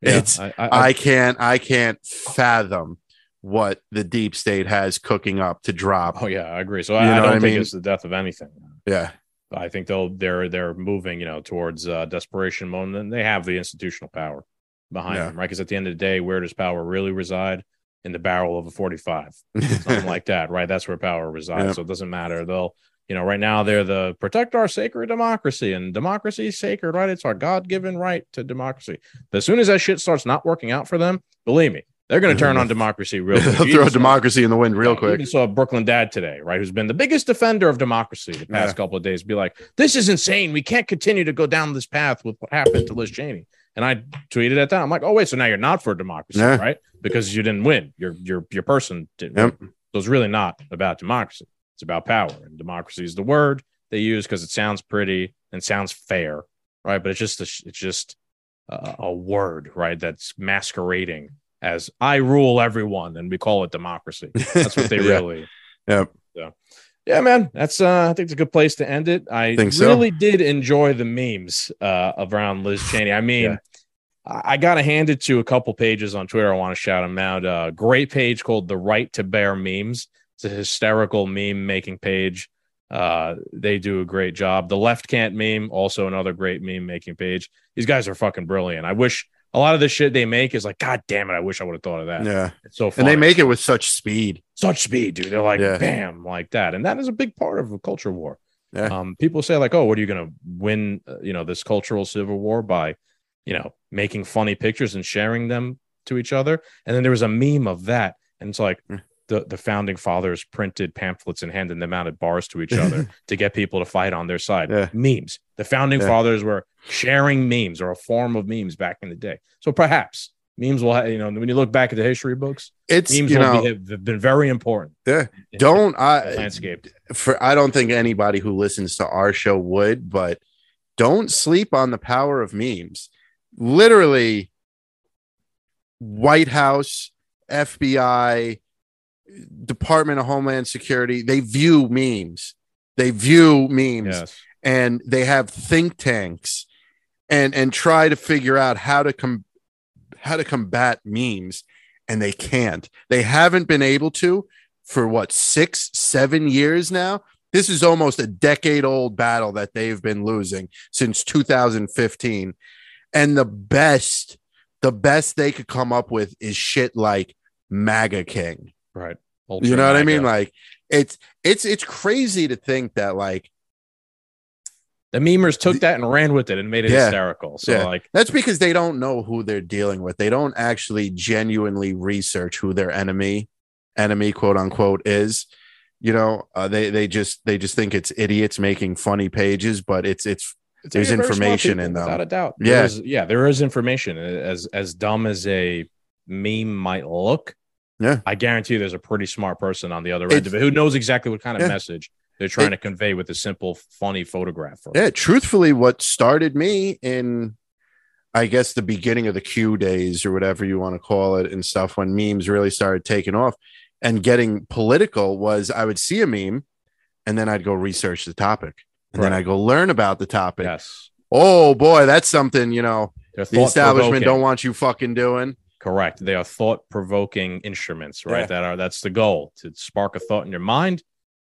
It's I, I, I can't I can't fathom what the deep state has cooking up to drop. oh yeah i agree so i, I don't think mean? it's the death of anything Yeah. i think they'll they're they're moving you know towards uh, desperation mode and they have the institutional power behind Yeah. them right because at the end of the day where does power really reside in the barrel of a 45 something like that, right? That's where power resides. Yeah. So it doesn't matter. They'll, you know, right now they're the protect our sacred democracy, and democracy is sacred, right? It's our God given right to democracy. But as soon as that shit starts not working out for them, believe me, they're going to turn on democracy real quick. They'll You throw saw- democracy in the wind real you quick. even saw Brooklyn Dad today, right? Who's been the biggest defender of democracy the past Yeah. couple of days. Be like, this is insane. We can't continue to go down this path with what happened to Liz Cheney. And I tweeted at that. I'm like, oh wait, so now you're not for democracy, Yeah. right? Because you didn't win. Your your your person didn't. Yep. win. So it's really not about democracy. It's about power. And democracy is the word they use because it sounds pretty and sounds fair, right? But it's just a, it's just a, a word, right? That's masquerading as I rule everyone, and we call it democracy. That's what they Yeah. really. Yep. So, yeah, man, that's uh, I think it's a good place to end it. I Think so. really did enjoy the memes uh, around Liz Cheney. I mean, Yeah. I got to hand it to a couple pages on Twitter. I want to shout them out. Uh, great page called "The Right to Bear Memes." It's a hysterical meme making page. Uh, they do a great job. The Left Can't meme, also another great meme making page. These guys are fucking brilliant. I wish a lot of the shit they make is like, God damn it, I wish I would have thought of that. Yeah. It's so And they make it with such speed. such speed, dude. They're like, Yeah. bam, like that, and that is a big part of a culture war. Yeah. Um, people say like, oh, what are you going to win? Uh, you know, this cultural civil war by, you know, making funny pictures and sharing them to each other. And then there was a meme of that, and it's like, Mm. The, the founding fathers printed pamphlets and handed them out at bars to each other to get people to fight on their side. Yeah. Memes. The founding Yeah. fathers were sharing memes or a form of memes back in the day. So perhaps memes will, ha- you know, when you look back at the history books, It's memes you will know be, have been very important. yeah. Don't I landscape. for I don't think anybody who listens to our show would, but don't sleep on the power of memes. Literally, White House, FBI, Department of Homeland Security, they view memes. They view memes. Yes. and they have think tanks and and try to figure out how to com- how to combat memes and they can't. They haven't been able to for what six seven years now? This is almost a decade old battle that they've been losing since 2015 and the best the best they could come up with is shit like maga king Right. you know what i mean like it's it's it's crazy to think that like the memers took that and ran with it and made it Yeah. hysterical. So Yeah. like That's because they don't know who they're dealing with. They don't actually genuinely research who their enemy, enemy quote unquote, is. You know, uh, they they just they just think it's idiots making funny pages, but it's it's It's There's they're very smart information people, in them. without a doubt. Yeah. There is- yeah, there is information. As as dumb as a meme might look, Yeah. I guarantee you there's a pretty smart person on the other end It's- of it who knows exactly what kind of Yeah. message they're trying It- to convey with a simple, funny photograph. yeah. Truthfully, what started me in, I guess the beginning of the Q days or whatever you want to call it and stuff when memes really started taking off and getting political was I would see a meme, and then I'd go research the topic, and then Right. I go learn about the topic. Yes, Oh boy, that's something you know. the establishment don't want you fucking doing. Correct. They are thought provoking instruments, right? Yeah. That are that's the goal to spark a thought in your mind.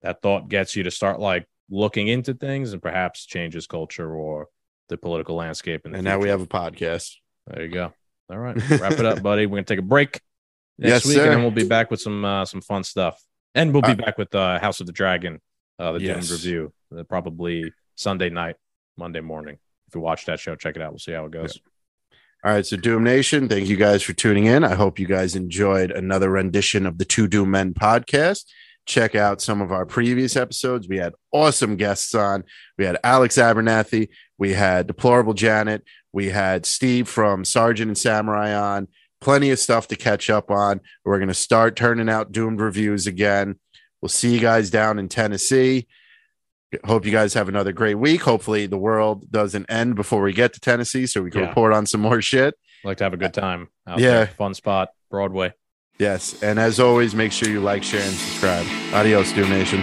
That thought gets you to start like looking into things and perhaps changes culture or the political landscape. The And now we have a podcast. There you go. All right, wrap it up, buddy. We're gonna take a break next Yes, week, sir. and then we'll be back with some uh, some fun stuff. And we'll be Uh, back with uh, House of the Dragon, uh, the Yes. Review, uh, probably Sunday night, Monday morning. If you watch that show, check it out. We'll see how it goes. All right, so Doom Nation, thank you guys for tuning in. I hope you guys enjoyed another rendition of the Two Doom Men podcast. Check out some of our previous episodes. We had awesome guests on. We had Alex Abernathy, we had Deplorable Janet, we had Steve from Sergeant and Samurai on. Plenty of stuff to catch up on. We're going to start turning out doomed reviews again. We'll see you guys down in Tennessee. Hope you guys have another great week. Hopefully, the world doesn't end before we get to Tennessee so we can Yeah. report on some more shit. like to have a good time out Yeah. there. Fun spot, Broadway. Yes. And as always, make sure you like, share, and subscribe. Adios, Doom Nation.